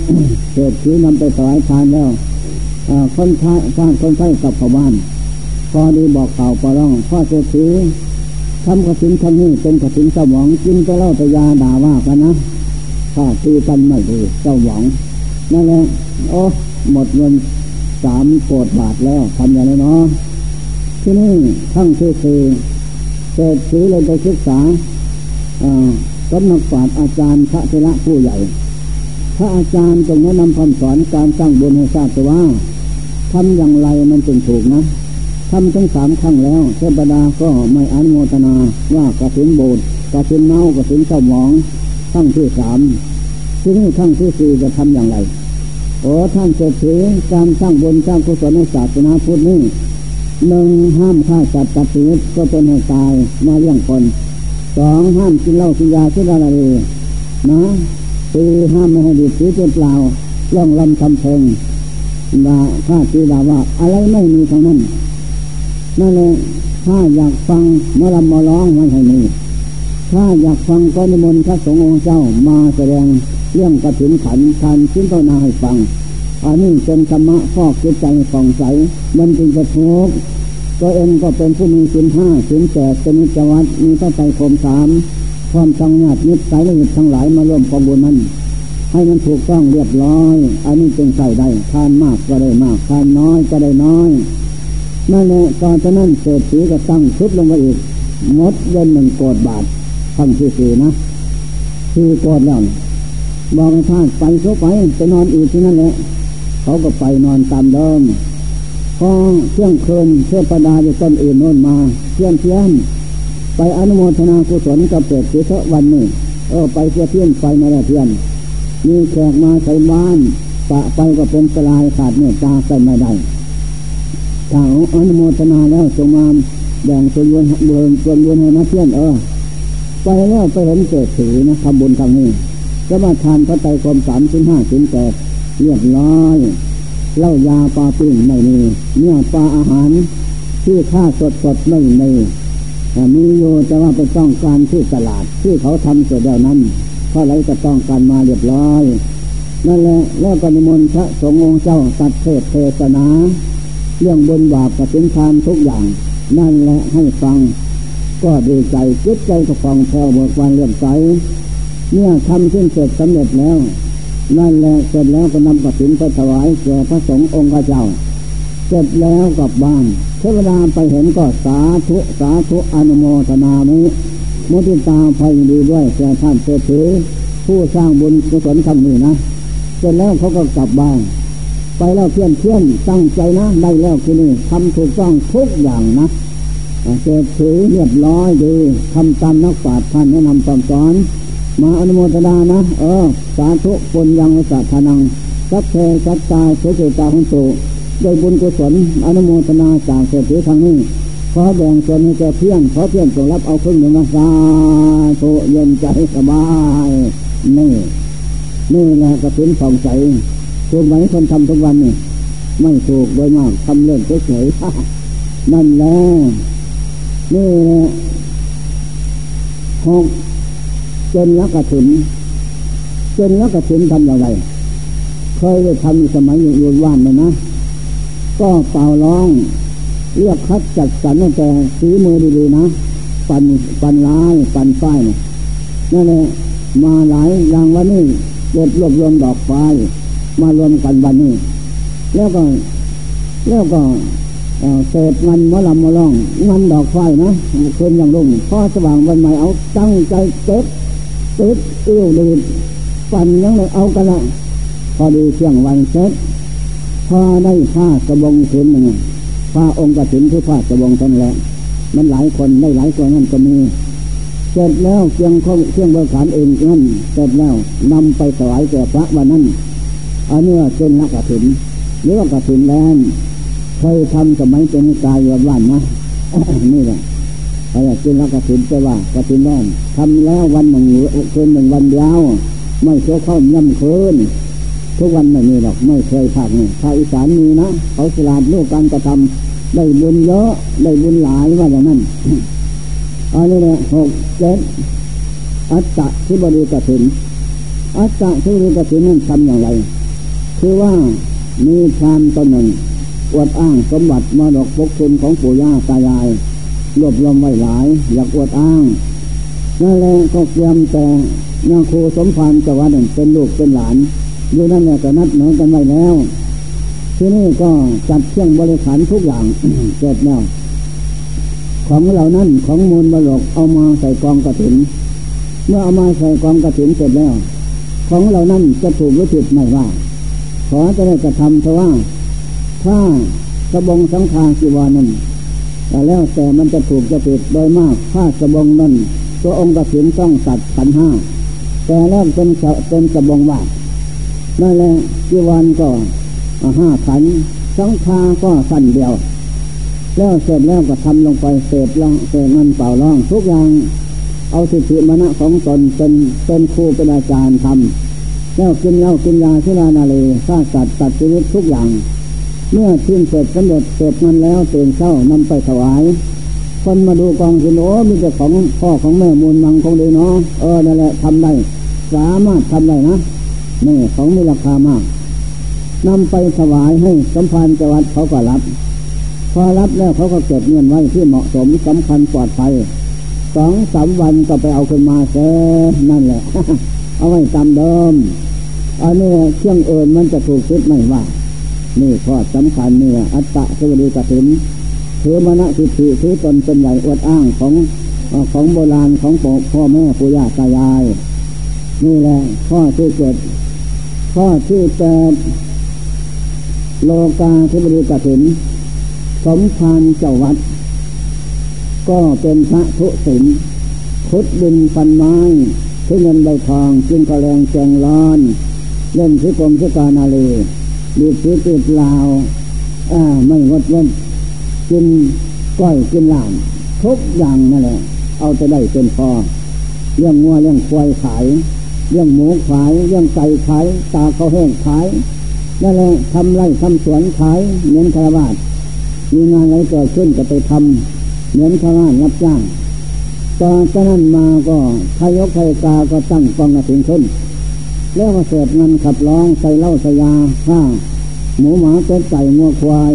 เศรษฐีนำไปถวายทานแล้วคนไข้สร้างคนไข้กับชาวบ้าน พอดีบอกข่าวปร้องพ่อเศรษฐีทำกระสินคำนี้เป็นกระสินเจ้าหมองกินก็เล่าตยาด่าว่ากันนะถ้าคือกันไม่ดีเจ้าหมองนั่นแหละโอ้หมดเงินสามโกดบาทแล้วทำอย่างไรเนาะที่นี่ทั้งที่คือเศรษฐีเลยไปศึกษาสำนักปราชญ์อาจารย์พระเทระผู้ใหญ่ พระอาจารย์ตรงนี้นำคำสอนการสร้างบุญให้ทราบว่าทำอย่างไรมันจึงถูกนะทำทั้งสามครั้งแล้วเทพดาก็ไม่อนุโมทนาว่ากระสินโบสกระสินเน่ากระสินเศร้าหมองขั้งที่สามที่นี่ขั้งที่สี่จะทำอย่างไรโอ้ท่านเศรษฐีการสร้างบุญสร้างกุศลในศาสนาพุทธนี้หนึ่งห้ามฆ่าสัตว์ตัดชีวิตก็เป็นให้ตายมาเลี้ยงคนสองห้ามกินเหล้ากินยากินอะไรนะ สี่ห้ามไม่ให้ดื่มสีเป็นเปล่าล่องลำทำเพลงด่าข้าตีด่าว่าอะไรไม่มีทางนั้นนั่นเลยถ้าอยากฟังมื่อลำมาร้องไม่ให้มีถ้าอยากฟังก็นิมนต์พระสงฆ์องค์เจ้ามาแสดงเรื่องกระถินขันทานชิ้นต้นาให้ฟังอันนี้เป็นธรรมะฟอกจิตใจฟ่องใสมันจึงจะทุกตัวเองก็เป็นผู้มีสินห้าสินแปดเป็นนิจวัตมีพระใจคมสาม ความสังญาตินิสัยละเอียดทั้งหลายมาร่วมกองบุญนั้นให้มันถูกต้องเรียบร้อย อันนี้จึงใส่ได้ทานมากก็ได้มากทานน้อยก็ได้น้อยนั่นแหละตอนจะนั้นเศรษฐีก็ตั้งชุดลงไปอีกมดเงินหนึ่งโกดบาททั้งที่สี่นะคือโกดแล้วบอกให้ท่านไปเขาไปไปนอนอีกที่นั่นแหละเขาก็ไปนอนตามเดิมพอเที่ยงคืนเทพดาจะต้นอื่นโน่นมาเที่ยงเที่ยง ไปอนุโมทนากุศลกับเปิดเสวันนี้เออไปเที่ยเที่ยงไปมาแล้วเที่ยงมีแขกมาใส่บ้านปะไปก็เป็นสลายขาดเนี่ยตาใส่ไม่ได้ถ้าอนุโมทนาแล้วจงมาแบ่งส่วนวนเบินส่วนวนให้นะเพื่อนเออไปแล้วไปเห็นเกิดถือนะทำบุญทางนี้ก็มาทานพระไตรคมสามสิบห้าสิบแปดเรียบร้อยเล้ายาปลาปิ้งไม่มีเนื้อปลาอาหารที่ค่าสดสดไม่มี มีอยู่แต่ว่าไปต้องการที่ตลาดที่เขาทำเสร็จแล้วนั้นเพราะไรจะต้องการมาเรียบร้อยนั่นแหละแล้วก็นิมนต์พระสงฆ์องค์เจ้าตัดเทศเทศนา เรื่องบนบาปกับสินทานทุกอย่าง นั่นแหละให้ฟัง ก็ดีใจจิตใจก็ฟังแผ่วเบิกบานเลื่อมใสเมื่อทำขึ้นเสร็จสำเร็จแล้ว นั่นแหละเสร็จแล้วก็นำกระถินไปถวายแก่พระสงฆ์องค์เจ้า เสร็จแล้วกลับบ้านเทวดาไปเห็นก็สาธุสาธุอนุโมทนามิมุติตาภัยดีด้วยแก่ท่านเศรษฐีผู้สร้างบุญกุศลคำนี้นะ เสร็จแล้วเขาก็กลับบ้าน ไปแล้วเพื่อนเพื่อนตั้งใจนะ ได้แล้วคือนี่ทำถูกต้องทุกอย่างนะเศรษฐีเรียบร้อยดีทำตามนักปราชญ์ท่านแนะนำสอนสอน มาอนุโมทนานะ เออ สาธุปุญยังสัทนัง สัพเพสัตตาเสจตาหุนตุ โดยบุญกุศลอนุโมทนาจากเศรษฐีทางนี้ขอแบ่งส่วนให้แก่เพื่อนขอเพื่อนจงรับเอาครึ่งหนึ่งนะสาธุเย็นใจสบายนี่นี่แหละกระตุ้นผ่องใสถูกไหมคนทำทุกวันนี่ไม่ถูกโดยมากทำเล่นเฉยๆนั่นแหละนี่หละหกจนละกระถินจนละกระถินทำอย่างไรเคยได้ทำสมัยอยู่ว่านเลยนะ ก็เป่าร้องเรียกคัดจัดสรรตั้งแต่สีมือดีๆนะ ปันปันลาย ปันฝ้ายนั่นแหละมาหลายอย่างวันนี้เก็บรวบรวมดอกไฟมารวมกันวันนี้ แล้วก็แล้วก็เศษเงินมะลำมะล่องเงินดอกไฟนะคืนยังรุ่งพอสว่างวันใหม่เอาตั้งใจเก็บติดเอี้ยวเลยปั่นยังเลยเอากันละพอดีเที่ยงวันเสร็จ พอได้ผ้าสบองถึงหนึ่งผ้าองค์กระถินที่ผ้าสบองทั้งแหละมันหลายคนได้หลายตัวนั่นก็มีเสร็จแล้วเชียงข้องเชียงเบอร์ขานเองนั่นเสร็จแล้วนำไปถวายแก่พระวันนั้นอันนี้เป็นนักกระถินหรือว่ากระถินแลนเคยทำสมัยเป็นกายวันนะนี่แหละอะไรกินแล้วกระถินจะว่ากระถินน้อนทำแล้ววันหนึ่งคืนหนึ่งวันเดียวไม่เคยเข้าย่ำคืน ทุกวันไม่มีหรอกไม่เคยภาคนี่ภาคอีสานมีนะเขาสลาดลูกการกระทำได้บุญเยอะได้บุญหลายว่าอย่างนั้นอันนี้เนี่ยหกเจ็ดอัตตะที่บริกระถินอัตตะที่บริกระถินนั้นทำอย่างไร คือว่ามีพรามตนหนึ่งอวดอ้างสมบัติมรดกปกคุณของปู่ย่าตายายรวบรวมไว้หลาย อยากอวดอ้างนั่นแหละก็เตรียมแต่ยังครูสมภารจะว่าหนึ่งเป็นลูกเป็นหลาน อยู่นั่นแหละก็นัดหมือนกันไว้แล้วที่นี่ก็จัดเครื่องบริขารทุกอย่างเสร็จแล้วของเหล่านั้นของมูลบรกเอามาใส่กองกระถิน เมื่อเอามาใส่กองกระถินเสร็จแล้ว ของเหล่านั้นจะถูกหรือผิดไม่ว่า ขอจะได้กระทำเพราะว่า ถ้ากระบงสังฆาสิวานั้นแต่แล้วแต่มันจะถูกจะผิดโดยมากผ้ากระบงนั้นตัวองค์กระถินต้องตัดขันห้าแต่แล้วเป็นเป็นกระบงว่า นั่นแหละจีวันก็ห้าขันสังฆาก็สั้นเดียว แล้วเสร็จแล้วก็ทำลงไปเสพลองเสพเงินเป่าล่องทุกอย่างเอาสิทธิมณะของตนเป็นเป็นครูเป็นอาจารย์ทำแล้วกินเหล้ากินยาชิลานาเลฆ่าสัตว์ตัดชีวิตทุกอย่าง เมื่อทิ้งเสร็จสำเร็จเสร็จนั้นแล้วตื่นเช้านำไปถวาย คนมาดูกองสินโอ้มีแต่ของพ่อของแม่มูลมังคงดีเนาะเออนั่นแหละทำได้ สามารถทำได้นะ นี่ของมีราคามากนำไปถวายให้สัมพันธ์จังหวัดเขาก็รับ พอรับแล้วเขาก็เก็บเงินไว้ที่เหมาะสมสำคัญปลอดภัยสองสามวันก็ไปเอาขึ้นมาเซ่นั่นแหละ เอาไว้ตามเดิมอันนี้เครื่องเอิญมันจะถูกคิดไม่ว่า นี่ข้อสำคัญเนี่ย อัตตะสวัสดีกถินถือมณฑิฐิถือตนเป็นใหญ่อวดอ้างของของโบราณของพ่อแม่ปู่ย่าตายาย นี่แหละข้อที่เจ็ด ข้อที่แปดโลกาธิบดีกถินสมภารเจ้าวัด ก็เป็นพระทุศิลพุดดินฟันไม้ที่เงินใบทองจึงกระแรงแจงร้อน เล่นพิกรมพิการนาลีดีดพิติดลาวอ่าไม่งดเว้นกินก้อยกินหลามทุกอย่างนั่นแหละ เอาจะได้เป็นพอเรื่องงัวเรื่องควายขาย เรื่องหมูขายเรื่องไก่ขายตาเขาแห้งขายนั่นแหละทำไร่ทำสวนขายเหมือนคารวาสมีงานอะไรเกิดขึ้นก็ไปทำเหมือนคารวาสรับจ้างตอนนั้นมาก็ทายกไทยกาก็ตั้งกองกระถิ่นขึ้นแล้วก็เสดเงินขับร้องใส่เล่าสยาข้าหมูหมาเป็ดไก่งัวควาย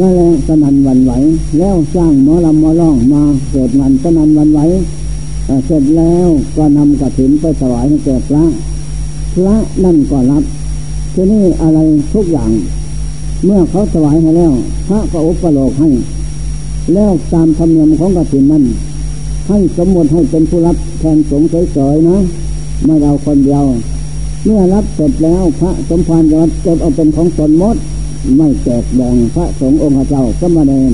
นั่นแหละสนันวันไหว แล้วสร้างหมอลำมอล่องมาเกิดงานสนันวันไหว เสร็จแล้วก็นำกระถิ่นไปถวายให้แก่พระ พระนั่นก็รับทีนี้อะไรทุกอย่าง เมื่อเขาถวายให้แล้วพระก็อุปโลกให้ แล้วตามธรรมเนียมของกระถิ่นนั้นให้สมมติให้เป็นผู้รับแทนสงฆ์เฉยๆนะไม่เราคนเดียว เมื่อรับเสร็จแล้วพระสมภารจะเก็บเอาเป็นของตนมด ไม่แจกแบ่งพระสงฆ์องค์เจ้าก็มาเดิน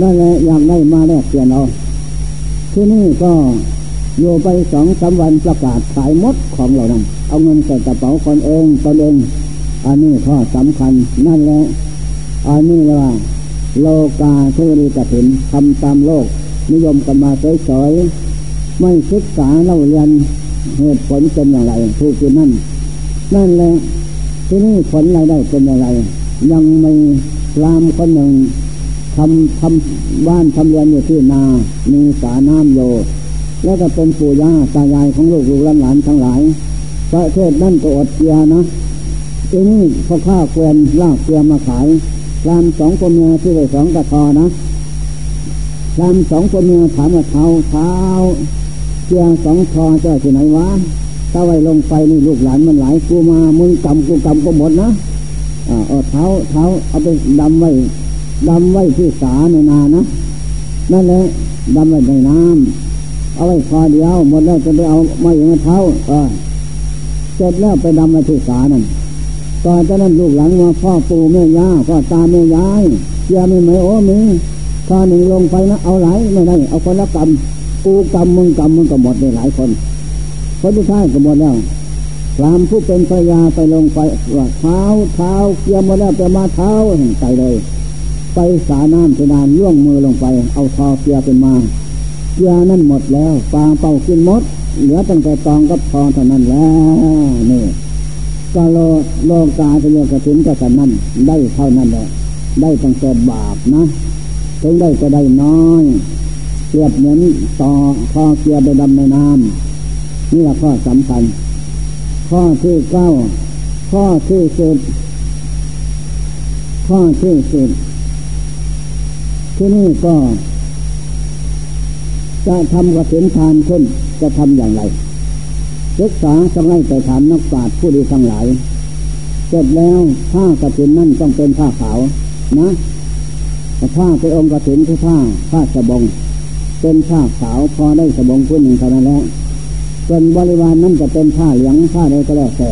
นั่นแหละอย่ากได้มาแลกเปลี่ยนเอา ที่นี่ก็อยู่ไปสองสาวันประกาศขายมดของเรานั้นเอาเงินใส่กระเป๋าคนเองตนเอง อันนี้ข้อสำคัญนั่นแหละอันนี้เรียกว่า โลกาเทวรีกถินทำตามโลก นิยมกันมาสอยๆไม่ศึกษาเล่าเรียนเหตุผลเป็นอย่างไรถูกคือนั่น นั่นแหละที่นี่ผลรายได้เป็นอย่างไร ยังไม่รามคนหนึ่ง ทำทำบ้านทำเรือนอยู่ที่นา มีสาน้ำโย แล้วก็เป็นปู่ย่าตายายของลูกลูกหลานทั้งหลาย ประเทศนั่นก็อดเกียนะทีนี้พอข้าเกวียนลากเกวียนมาขายรามสองคนเมียที่ไปสองกระทอนะรามสองคนเมียถามว่าเท้าเท้าเกียสองทอเจ้าที่ไหนวะถ้าไว้ลงไปนี่ลูกหลานมันหลายกูมามึงกำกูกำก็หมดนะอ่าเอาเท้าเท้าเอาไปดำไว้ ดำไว้ที่สาในนานะนั่นแหละดำไว้ในน้ำเอาไว้พอเดียวหมดแล้วจะไปเอาม่อย่างเท้าเออเสร็จแล้วไปดำไว้ที่สานั่นตอนจากนั้นลูกหลังว่าพ่อปู่แม่ย่าพ่อตาแม่ยายเจียไม่ไหมโอ้มีข้าหนึ่งลงไปนะเอาหลายไม่ได้ เอาคนละกรรมกูกรรมมึงกรรมมึงก็หมดได้หลายคนคนที่ท้ายก็หมดแล้วพรามผู้เป็นพยาไปลงไปว่าเท้าเท้าเกี่ยมหมดแล้วไปมาเท้าไปเลย ไปสาน้ำเสดานล่วงมือลงไป เอาทอเกียเป็นมาเกียนั่นหมดแล้วปางเป่ากินมด เหลือตั้งแต่ตองกับทองเท่านั้นแล้วนี่ก็โลโลกาจะเรียกระถินกระสันนั่นได้เท่านั้นแหละได้ตั้งแต่บาปนะถึงได้ก็ได้น้อยเปรียบเหมือนต่อข้อเกียไปดำในน้ำนี่แหละข้อสำคัญข้อที่เก้าข้อที่สิบข้อที่สิบ ที่นี่ก็จะทำกระถินทานขึ้นจะทำอย่างไรศึกษาต้องให้ไปถามนักปราชญ์ผู้ดีทั้งหลายเสร็จแล้วผ้ากระถินนั่นต้องเป็นผ้าขาวนะแต่ผ้าเป็นองค์กระถินคือผ้าผ้าสบง เป็นผ้าขาวพอได้สบงพื้นหนึ่งเท่านั้นแล้วส่วนบริวารนั่นจะเป็นผ้าเหลืองผ้าใดก็แล้วแต่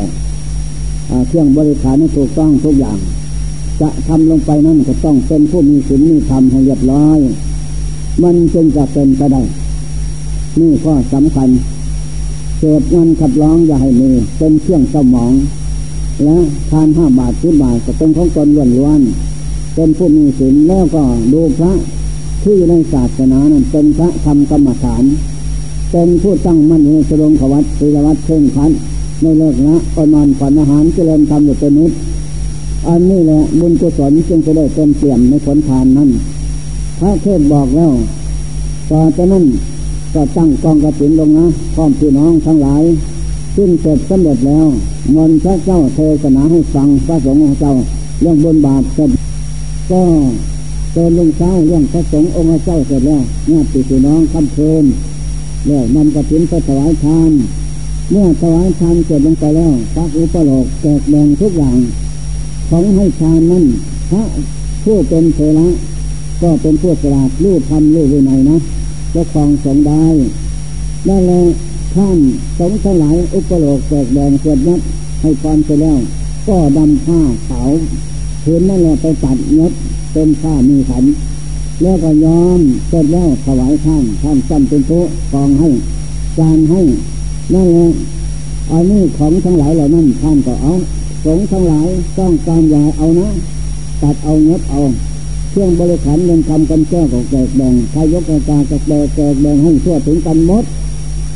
เครื่องบริการนี่ถูกต้องทุกอย่าง จะทำลงไปนั่นก็ต้องเป็นผู้มีศีลมีธรรมให้เรียบร้อย มันจึงจะเป็นไปได้นี่ข้อสำคัญเศษเงินขับร้องอย่าให้มีเป็นเครื่องสมอง และทานห้าบาทสิบบาทก็เป็นของตนล้วนล้วนเป็นผู้มีศีลแล้วก็ดูพระที่ในศาสนานั้นเป็นพระธรรมกรรมฐาน เป็นผู้ตั้งมั่นในสรงขวัตศีลวัตเพ่งพันในเลิกนะอนนอนฝันอาหารเจริญธรรมอยู่เป็นนิด อันนี้แหละบุญกุศลจึงจะได้เต็มเปี่ยมในผลทานนั้นพระเทศบอกแล้วต่อจากนั้นก็ตั้งกองกระถินลงนะพร้อมพี่น้องทั้งหลายซึ่งเสร็จสำเร็จแล้วมนพระเจ้าเทศนาให้ฟังพระสงฆ์ของเจ้าเรื่องบนบาทเสร็จก็เดินลงเช้าเรื่องพระสงฆ์องค์เจ้าเสร็จแล้วเนี่ยพี่น้องคำเพลินแล้วนำกระถินไปถวายทานเมื่อถวายทานเสร็จลงไปแล้วพระอุปโลกแจกแบ่งทุกอย่าง ของให้ทานนั้นพระผู้เป็นเทระก็เป็นผู้สลาดรู้ธรรมรู้วินัยนะจะครองสงได้นั่นแหละท่านสงทั้งหลายอุปโลกแตกแดงสวดยัดให้พรไปแล้ว ก็ดำผ้าขาวผืนนั่นแหละไปตัดยัดเป็นผ้ามีขัน แล้วก็ยอมเสร็จแล้วถวายท่านท่านจำเป็นโต๊ะกองให้จานให้นั่นแหละอันนี้ของทั้งหลายเหล่านั้นท่านก็เอา สงทั้งหลายต้องการยาเอานะ ตัดเอาเงบเอา เครื่องบริขารเงินคำกันแก้วของแกแบ่งใครยกกระจากระแบกแกแบ่งให้ทั่วถึงกันหมด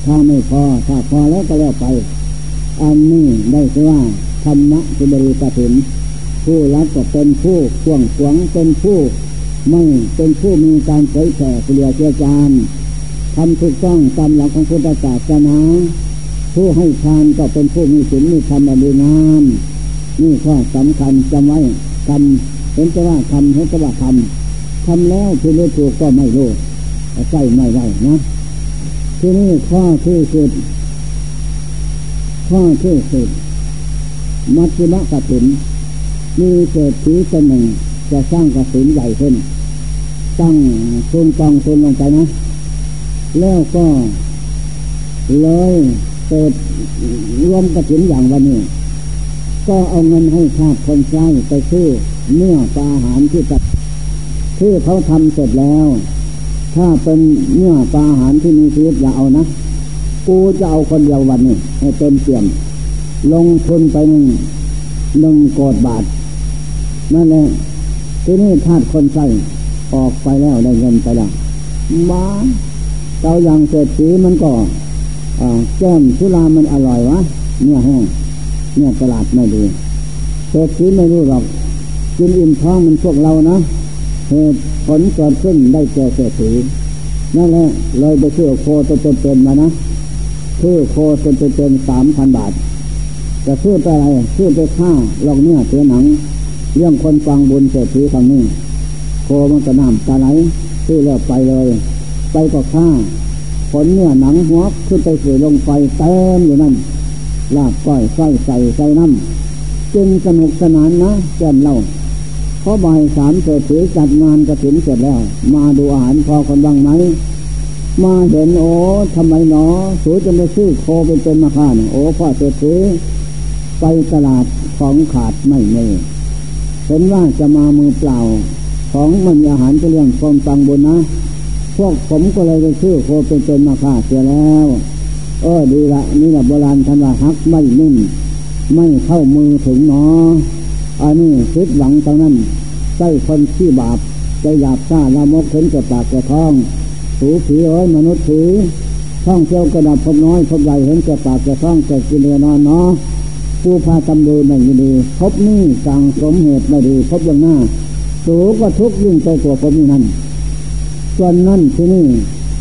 ถ้าไม่พอถ้าพอแล้วก็แล้วไป อันนี้ได้ชื่อว่าธรรมะสุบริกถินผู้รับก็เป็นผู้ข่วงขวงเป็นผู้ไม่เป็นผู้มีการเผยแผ่เสียเชื่อจานทำถูกต้องตามหลักของพุทธศาสนาผู้ให้ทานก็เป็นผู้มีศีลมีธรรมดีงาม นี่ข้อสำคัญจำไว้ทำเห็นจะว่าทำเห็นจะว่าทำทำแล้วที่รู้ถูกก็ไม่รู้ใช่ไม่ได้นะ ที่นี่ข้อที่สุด ข้อที่สุด มัชฌิมกสินมีเศรษฐีคนหนึ่งจะสร้างกสินใหญ่ขึ้นตั้งทุนกองทุนลงไปนะ แล้วก็เลยเกิดรวมกระถินอย่างวันนี้ ก็เอาเงินให้ชาติคนใช้ไปซื้อเนื้อปลาอาหารที่จัดที่เขาทำเสร็จแล้ว ถ้าเป็นเนื้อปลาอาหารที่มีชีวิตอย่าเอานะกูจะเอาคนเดียววันนี้ให้เต็มเปี่ยม ลงทุนไปหนึ่งหนึ่งโกดบาทนั่นแหละที่นี่ทาดคนใส่ออกไปแล้วได้เงินไปแล้วมาเจ้าอย่างเศรษฐีมันก็แก้มสุรามันอร่อยวะ เนี่ยแห้ง เนี่ยตลาดไม่ดีเศรษฐีไม่รู้หรอกกินอิ่มท้องมันพวกเรานะเหตุผลเกิดขึ้นได้แก่เศรษฐีนั่นแหละเลยไปซื้อโคตัวเป็นๆมานะซื้อโคตัวเป็นๆสามพันบาทจะซื้อไปอะไรซื้อไปฆ่าลอกเนื้อเสียหนัง เรื่องคนฟังบุญเศรษฐีทางนี้โคมันก็น้ำตาไหลซื้อแล้วไปเลย ไปก็ฆ่าผลเนื้อหนังหัวขึ้นไปสื่อลงไฟเต็มอยู่นั่น ลาบก้อยไส้ใส่ใส่น้ำจึงสนุกสนานนะแจ่มเล่าพราะบ่ายสามเศรษฐีจัดงานกระถิ่นเสร็จแล้ว มาดูอาหารพอคนบ้างไหมมาเห็นโอ้ทำไมหนอสูจะไม่ซื้อโคเป็นเป็นมาค่านโอ้พ่อเศรษฐีไปตลาดของขาดไม่เน่เห็นว่าจะมามือเปล่า ของมันอาหารจะเลี้ยงคนตังบนนะ พวกผมก็เลยไปซื้อโคเป็นเป็นมาค่าเสียแล้ว เออดีละนี่แหละโบราณท่านว่าฮักไม่นิ่มไม่เข้ามือถึงหนออันนี้คิดหวังตรงนั้นใช้คนที่บาปใจหยาบซ่าละมกเห็นกับปากกับท้องถูผีเอ้ยมนุษย์ผีท่องเที่ยวกระดับพบน้อยพบใหญ่เห็นกับปากกับท้องกับกินเรือนอนเนาะผู้พาตำดูไม่ดีพบนี่สั่งสมเหตุไม่ดีพบอย่างหน้าสูก็ทุกข์ยิ่งไปกว่าผมนี่นั่นส่วนนั่นที่นี่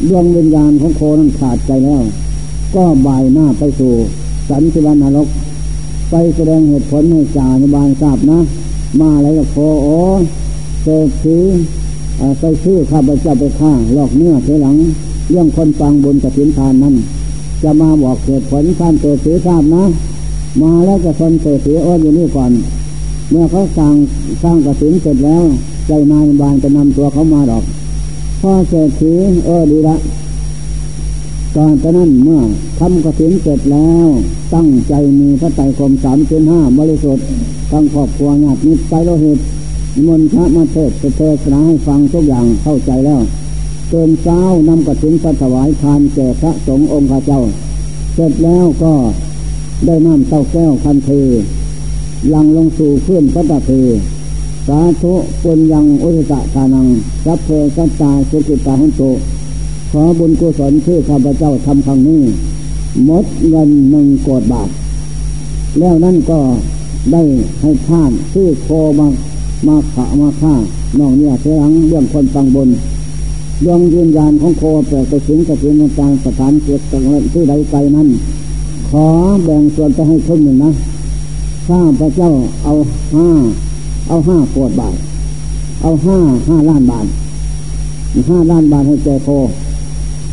ดวงวิญญาณของโคนั้นขาดใจแล้ว ก็บ่ายหน้าไปสู่ สันติวันนรก ไปแสดงเหตุผลให้จ่าในบานทราบนะ มาอะไรกับโคโอเศรษฐีใส่ชื่อข้าพเจ้าไปฆ่าหลอกเนื้อเสียหลัง เรื่องคนฟังบนกระถินทานนั้น จะมาบอกเหตุผลท่านเศรษฐีทราบนะ มาแล้วจะทนเศรษฐีอ้อนอยู่นี่ก่อน เมื่อเขาสร้างสร้างกระถินเสร็จแล้วใจนายบานจะนำตัวเขามาดอกพ่อเศรษฐีเออดีละ ตอนนั้นเมื่อทำกระถินเสร็จแล้ว ตั้งใจมีพระไตรคมสามเจ็ดห้าบริสุทธิ์ทั้งครอบครัวญาติมิตรไปโลหิตมนพระมาเทศเทศนาให้ฟังทุกอย่างเข้าใจแล้วเติมเช้านำกระถินไปถวายทานแก่พระสงฆ์องค์ข้าเจ้า เสร็จแล้วก็ได้น้ำเต้าแก้วคันเทลังลงสู่เพื่อนพระตะเทสาธุปุญญังอุตตะทานังสัพเพสัตตาสุกิตาหุนโต อบุญกุศลที่ข้าพเจ้าทำครั้งนี้หมดเงินหนึ่งกดบาท แล้วนั่นก็ได้ให้ท่านซื้อโคมามาขะมาฆ่าน้องเนี่ยเสียงเรื่องคนฟังบนดวงยืนยานของโคแปลกไปถึงกระถินกางสถานเกียรติที่ใดไกลนั้น ขอแบ่งส่วนไปให้ครึ่งหนึ่งนะข้าพระเจ้าเอาห้า เอาห้าโกดบาท เอาห้าห้าล้านบาทห้าล้านบาทให้แกโค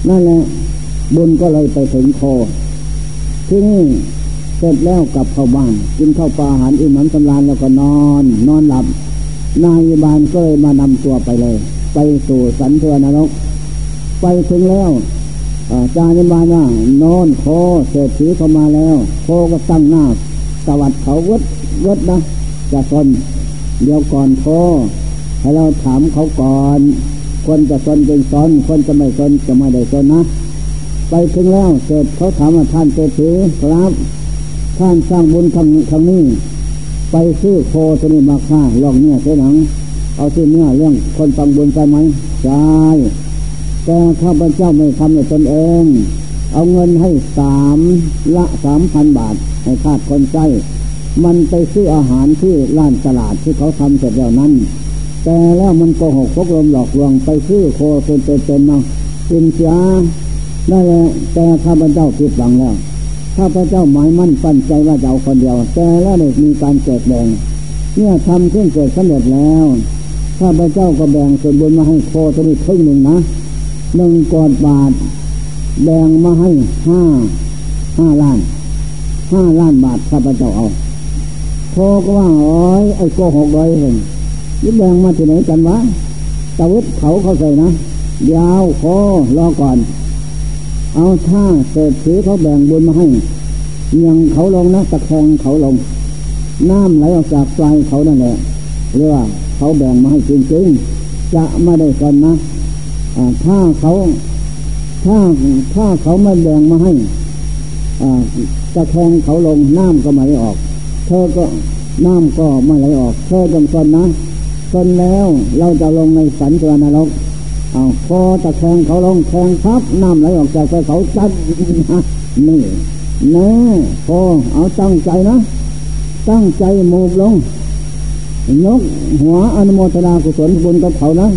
นั่นแหละบุญก็เลยไปถึงโคที่นี่เสร็จแล้วกลับเข้าบ้าน กินข้าวปลาอาหารอิ่มหนำสำราญแล้วก็นอน นอนหลับ นายบาลก็เลยมานำตัวไปเลย ไปสู่สันเทวนรก ไปถึงแล้วจารย์บานว่านอนโคเศรษฐีเข้ามาแล้ว โคก็ตั้งหน้าสวัสดเขาวดวดนะจะสนเดี๋ยวก่อนโคให้เราถามเขาก่อน คนจะสนเป็นสอนคนจะไม่สนจะไม่ได้สนนะ ไปถึงแล้วเสร็จเขาถามว่าท่านเศรษฐีครับ ท่านสร้างบุญคำคำนี้ ไปซื้อโคตัวนี้มาฆ่าลองเนี่ยเสียหนัง เอาซื้อเนื้อเรื่องคนฟังบุญใช่ไหมใช่แต่ข้าพเจ้าไม่ทำในตนเอง เอาเงินให้สามละสามพันบาทให้คาดคนใจ มันไปซื้ออาหารที่ร้านตลาดที่เขาทำเสร็จแล้วนั้น แต่แล้วมันโกหกพกลมหลอกลวงไปซื้อโคเป็นเป็นๆมากินเสียนั่นแหละแต่ข้าพเจ้าผิดหวังแล้วข้าพเจ้าหมายมั่นปั้นใจว่าจะเอาคนเดียว แต่แล้วเนี่ยมีการแจกแบ่งเนี่ยทำขึ้นเกิดสำเร็จแล้วข้าพเจ้าก็แบ่งส่วนบุญมาให้โคตัวนี้ครึ่งหนึ่งนะหนึ่งกอดบาท แบ่งมาให้ห้าห้าล้านห้าล้านบาทข้าพเจ้าเอาโคก็ว่าโอ้ยไอ้โกหกเลยเอง ยึดแบงมาที่ไหนกันวะตะวุฒเขาเขาใส่นะยาวโครอก่อน เอาถ้าเศรษฐีเขาแบ่งบุญมาให้ยังเขาลงนะตะแคงเขาลง น้ำไหลออกจากปลายเขานั่นแหละเรียกว่าเขาแบ่งมาให้จริงๆจะไม่ได้กันนะถ้าเขาถ้าถ้าเขาไม่แบ่งมาให้จะแทงเขาลงน้ำก็ไม่ไหลออก เธอก็น้ำก็ไม่ไหลออก เธอจงสนนะ สนแล้ว เราจะลงในสันจวนรกเอาพอตะแคงเขาลงแทงพับน้ำไหลออกจากเขาจัดนี่แน่พอเอาตั้งใจนะตั้งใจโมบลง ยกหัวอนุโมทนากุศลบุญกับเขานะ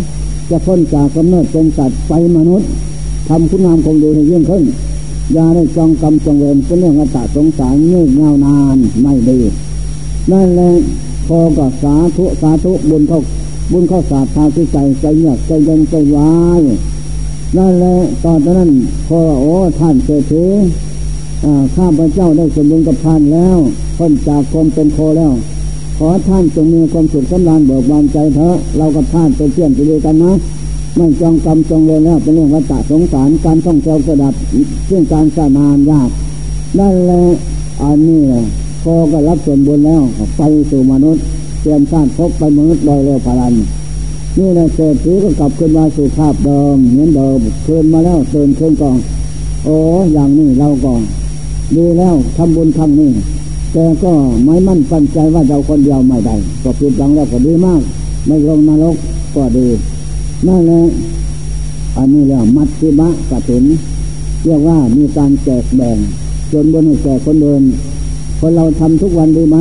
จะพ้นจากกำเนิดเป็นสัตว์ไปมนุษย์ทำคุณงามคงดูให้ยิ่งขึ้นยาได้จองกรรมจองเวรเป็นเรื่องอัตตสงสารเงื่อนเงานานไม่ดีนั่นแหละ พอก็สาธุสาธุบุญเข้าบุญเข้าสาธาที่ใจใจเงียบใจเย็นใจวายนั่นแหละตอนนั้นพอโอ้ท่านเศรษฐีข้าพเจ้าได้สมบูรณ์กับท่านแล้วพ้นจากความเป็นโคแล้ว ขอท่านจงมีความสุขสำราญเบิกบานใจเถอะเรากับท่านเป็นเพื่อนไปด้วยกันนะไม่จองกรรมจองเวรแล้วเป็นเรื่องวัฏสงสารการต้องเจ้าสดับเรื่องการสานานยากนั่นแหละอันนี้พ อก็รับส่วนบุญแล้วไปสู่มนุษย์เตรียมสร้างพบไปมนุษย์โดยเร็วพลันนี่แหละเศรษฐีก็กลับขึ้นมาสู่ภาพเดิมเหมือนเดิมคืนมาแล้วเตือนคืนกอนโอ้อย่างนี้เราก็ดีแล้วทำบุญครั้งนี้แต่ก็ไม่มั่นปันใจว่าเราคนเดียวไม่ได้ก็ผิดหวังแล้วก็ดีมาก ไม่ลงนรกก็ดีนั่นแหละอันนี้เรียกมัดสิมะกะถินเรียกว่ามีการแจกแบ่งจนบนให้แก่คนเดิน คนเราทำทุกวันดีไหม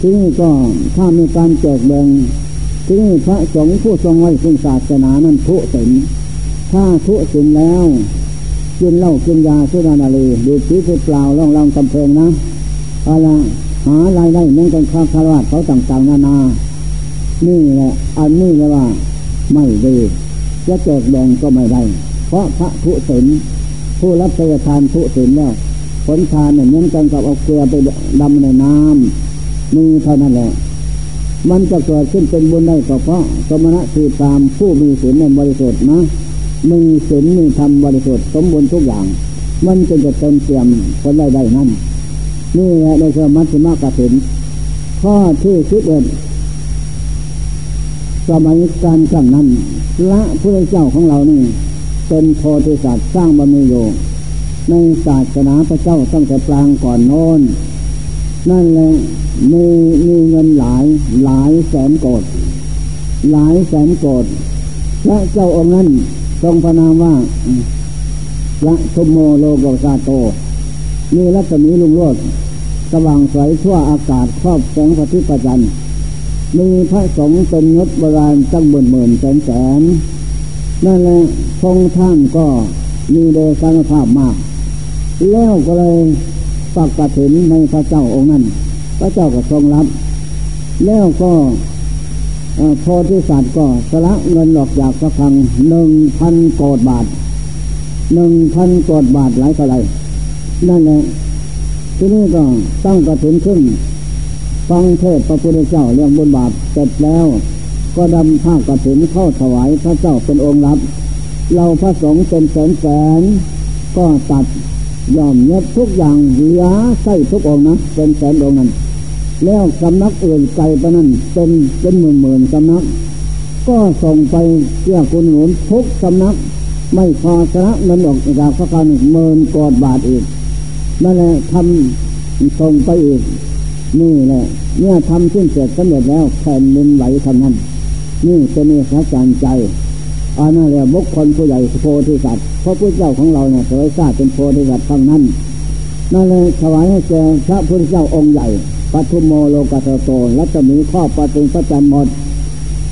ที่นี่ก็ถ้ามีการแจกแบ่งที่นี่พระสงฆ์ผู้ทรงไว้ซึ่งศาสนานั้นทุศิลถ้าทุศิลแล้วกินเหล้ากินยาสุรานารีดูชีวิตเปล่าล่องลองกำเพงนะอะไรหารายได้เหมือนกันข้าคารวะเขาต่างๆนานา นี่แหละอันนี้เลยว่า ไม่ดีจะแจกแบ่งก็ไม่ได้ เพราะพระผู้ศิลผู้รับประทานผู้ศิลแล้ว ผลทานเนี่ยเหมือนกันกับเอาเกลือไปดำในน้ำมีเท่านั้นแหละ มันจะเกิดขึ้นเป็นบุญได้ก็เพราะสมณะคือตามผู้มีศีลในบริสุทธิ์นะมีศีลมีธรรมบริสุทธิ์สมบูรณ์ทุกอย่าง มันจะจะเต็มเตรียมผลได้ได้นั่นนี่แหละในสมัติมากสินข้อที่สิบเอ็ดสมัยการครั้งนั้นละพระเจ้าของเรานี่ เป็นโพธิสัตว์สร้างบารมีอยู่ ในศาสนาพระเจ้าตั้งแต่ปลางก่อนโน้น นั่นแหละมีมีเงินหลายหลายแสนโกดหลายแสนโกดพระเจ้าองค์นั้นทรงพระนามว่าพระชมโมโลกสาโต มีรัศมีลุงโลดสว่างใสทั่วอากาศครอบแสงพระทิตย์ประจันมีพระสงฆ์เป็นยศโบราณตั้งหมื่นหมื่นแสนแสนนั่นแหละทรงท่านก็มีเดชานภาพมาก แล้วก็เลยปักกระถินในพระเจ้าองค์นั้น พระเจ้าก็ทรงรับ แล้วก็พอที่สัตว์ก็สละเงินหลอกจากพระพังหนึ่งพันโกดบาทหนึ่งพันโกดบาทหลายเท่าไรนั่นแหละที่นี่ก็ตั้งกระถินขึ้น ฟังเทศพระพุทธเจ้าเรื่องบุญบาปเสร็จแล้ว ก็ดำผ้ากระถินเข้าถวายพระเจ้าเป็นองค์รับ เราพระสงฆ์เป็นแสนแสนก็ตัด ยอมเย็บทุกอย่างเหลือไส้ทุกองนะเป็นแสนองนั้น แล้วสำนักอื่นไกลไปนั้นเป็นเป็นหมื่นหมื่นสำนัก ก็ส่งไปเพื่อคุณหนุนทุกสำนัก ไม่พอชนะเงินออกจากพระการเมินกอดบาทอีกนั่นแหละทำส่งไปอีกนี่แหละเนี่ยทำขึ้นเสร็จสำเร็จแล้วแผ่นดินไหวทำนั้น นี่เป็นเอกจารใจ อันนั้นเรียกบุคคลผู้ใหญ่โพธิสัตว์เพราะพระเจ้าของเราเนี่ยเผยทราบเป็นโพธิสัตว์ทั้งนั้นนั่นเลยถวายให้แก่พระพุทธเจ้าองค์ใหญ่ปทุมโมโลกัสโตและจะมีข้อปฏิปจันหมด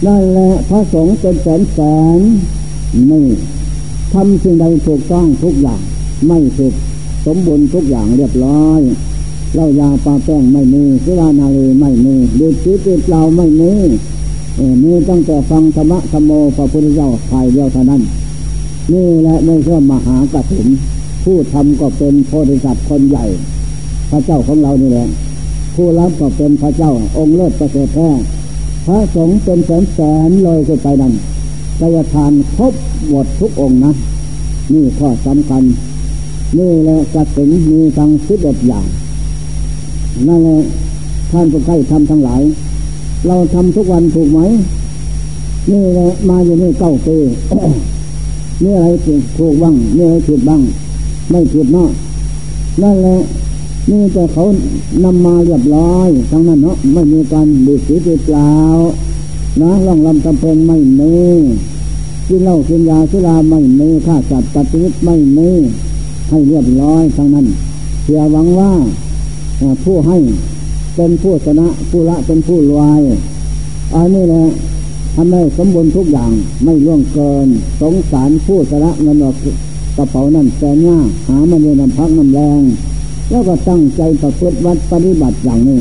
นั่นแหละพระสงฆ์เป็นแสนแสนนี่ทำสิ่งใดถูกต้องทุกอย่าง ไม่ผิดสมบูรณ์ทุกอย่างเรียบร้อยเล่ายาปลาแป้งไม่มีสุรานารีไม่มีดืดชีวิตเราไม่มี มีตั้งแต่ฟังธรรมะธรรมโมพระพุทธเจ้าภายเดียวเท่านั้น นี่แหละไม่ใช่มหากถินผู้ทำก็เป็นโพธิสัตว์คนใหญ่ พระเจ้าของเรานี่แหละผู้รับก็เป็นพระเจ้าองค์เลิศประเสริฐแท้พระสงฆ์เป็นแสนแสนลอยขึ้นไปนั้นกายทานครบหมดทุกองค์นะ นี่ข้อสำคัญ นี่แหละกระถินมีทั้งสิบเอ็ดอย่าง นั่นแหละท่านผู้ใกล้ทำทั้งหลาย เราทำทุกวันถูกไหมนี่แหละมาอยู่นี่เก้าปีนี่อะไรถูกบ้างนี่อะไรผิดบ้าง ไม่ผิดเนาะนั่นแหละนี่แต่เขานำมาเรียบร้อยทั้งนั้นเนาะไม่มีการดีสีเปล่านะล่องลำตำเพงไม่มีกินเหล้ากินยาสุราไม่มีฆ่าสัตว์ตัดชีวิตไม่มีให้เรียบร้อยทั้งนั้นเพื่อหวังว่าผู้ให้ เป็นผู้ชนะผู้ละเป็นผู้รวยอันนี้แหละทำได้สมบูรณ์ทุกอย่างไม่ล่วงเกิน สงสารผู้ชนะเงินออกกระเป๋านั่นแสนยาหามันในน้ำพักน้ำแรง แล้วก็ตั้งใจประพฤติวัดปฏิบัติอย่างนี้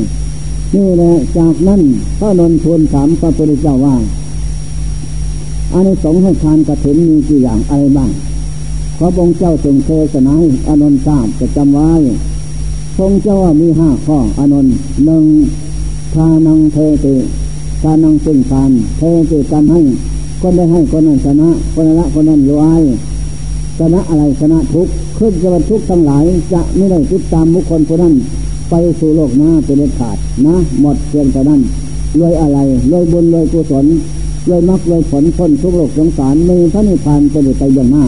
นี่แหละจากนั้นพระนนทูลถามพระพุทธเจ้าว่าอันอสงให้ทานกระถินมีกี่อย่างอะไรบ้างพระองค์เจ้าจึงเทศนาให้อนนท์ทราบจะจำไว้ ทรงเจ้ามีห้าข้ออนนหนึ่งทานังเทติทานังซึ่งทานเทติการให้คนได้ให้คนนั้นชนะคนละคนนั้นรวยชนะอะไรชนะทุกขึ้นจะบรรทุกทั้งหลาย จะไม่ได้ติดตามบุคคลผู้นั้นไปสู่โลกหน้าเป็นเด็ดขาดนะ หมดเพียงแต่นั้นรวยอะไรรวยบุญรวยกุศลรวยมรรครวยผลพ้นทุกโลกสงสารมีพระนิพพานเป็นไปอย่างหน้า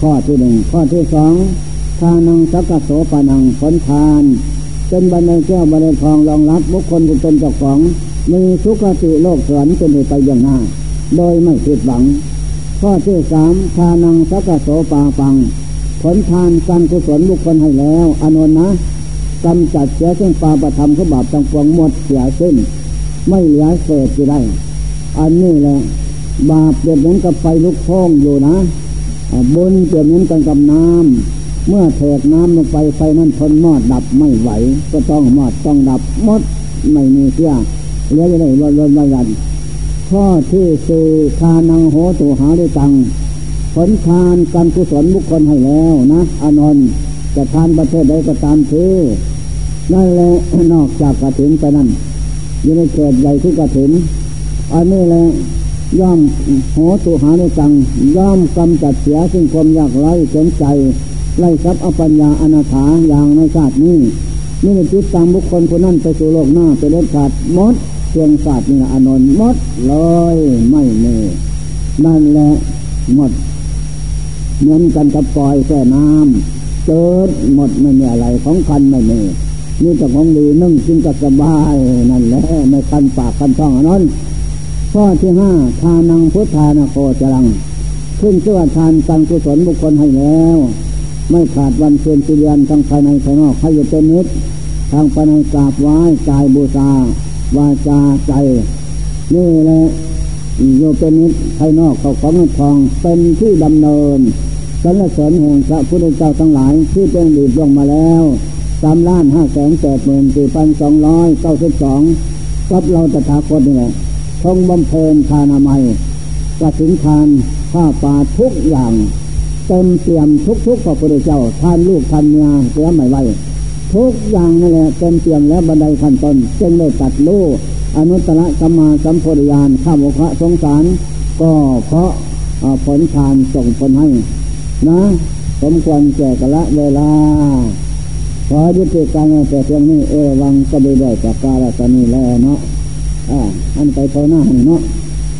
ข้อที่หนึ่งข้อที่สอง ทานังสักโสปานังผลทาน เป็นบันไดแก้วบันไดทองรองรับบุคคลผู้เป็นเจ้าของ มีทุกขติโลกสวรรค์เป็นไปอย่างหน้า โดยไม่ผิดหวัง ข้อที่สามทานังสักโสปาปัง ผลทานการกุศลบุคคลให้แล้ว อนุนะกำจัดเสียซึ่งปาประธรรมขบาปต่างปวงหมดเสียสิ้น ไม่เหลือเศษจะได้ อันนี้แหละบาปเปรียบเหมือนกับไฟลุกโ่องอยู่นะ บุญเปรียบเหมือนกันกับน้ำ เมื่อเถิดน้ำลงไปไฟนั้นทนมอดดับไม่ไหว ก็ต้องมอดต้องดับมดไม่มีเสียเหลือจะได้รนรนวยันข้อที่สี่ทานังโหตุหาด้ตังผลทานการกุศลบุคคลให้แล้วนะอนนท์จะทานประเทศใดก็ตามเถอนั่นแหละนอกจากกระถิ่นไปนั่นอยู่ในเขตใหญ่ที่กระถิ่นอันนี้แหละย่อมโหตุหาด้ตังย่อมกำจัดเสียซึ่งความยากไร้สนใจ ไล่ทรัพย์อปัญญาอนาถาอย่างในชาตินี้นี่เป็นจิตตามบุคคลคนนั้นไปสู่โลกหน้าไปเล็ดขาดมดเพียงศาสตร์นี่นะอนนท์มดลอยไม่เน่นั่นแหละหมดเหมือนกันกับปล่อยแค่น้ำเจิดหมดไม่มีอะไรของคันไม่มีนี่แต่ของดีนึ่งกินก็สบายนั่นแหละไม่คันปากคันท้องอนนท์ข้อที่ห้าทานังพุทธานาโคจรัง ขึ้นเชื่อทานตังกุศลบุคคลให้แล้ว ไม่ขาดวันเือนสิเรียนทั้งภายในภายนอกให้อยู่เป็นนิดทางภายในกราบไหว้กายบูชาวาจาใจนี่แหละโยเป็นนิดภายนอกเขาของทองเป็นที่ดำเนินสรรเสริญแห่งพระพุทธเจ้าทั้งหลายที่เป็นดีลงมาแล้วสามล้านห้าแสนแปดหมื่นสี่พันสองร้อยเก้าสิบสองกับเราตถาคตนี่แหละทงบำเพ็ญทานามัยกสินทานผ้าป่าทุกอย่าง เต็มเตรียมทุกทุกพระพุทธเจ้าท่านลูกท่านเมียเสียไม่ไหวทุกอย่างนั่นแหละเต็มเตรียมแล้วบันไดขั้นตนจึงได้ตัดลูกอนุตตรสัมมาสัมโพธิญาณข้ามพระสงสาร ก็เพราะผลทานส่งผลให้ นะ สมควรแก่กละเวลา ขอยุติการแต่เพียงนี้เอวังก็ได้ได้จากการตนี้แล้วเนาะอ่าอันไปเท่าหน้าเนาะ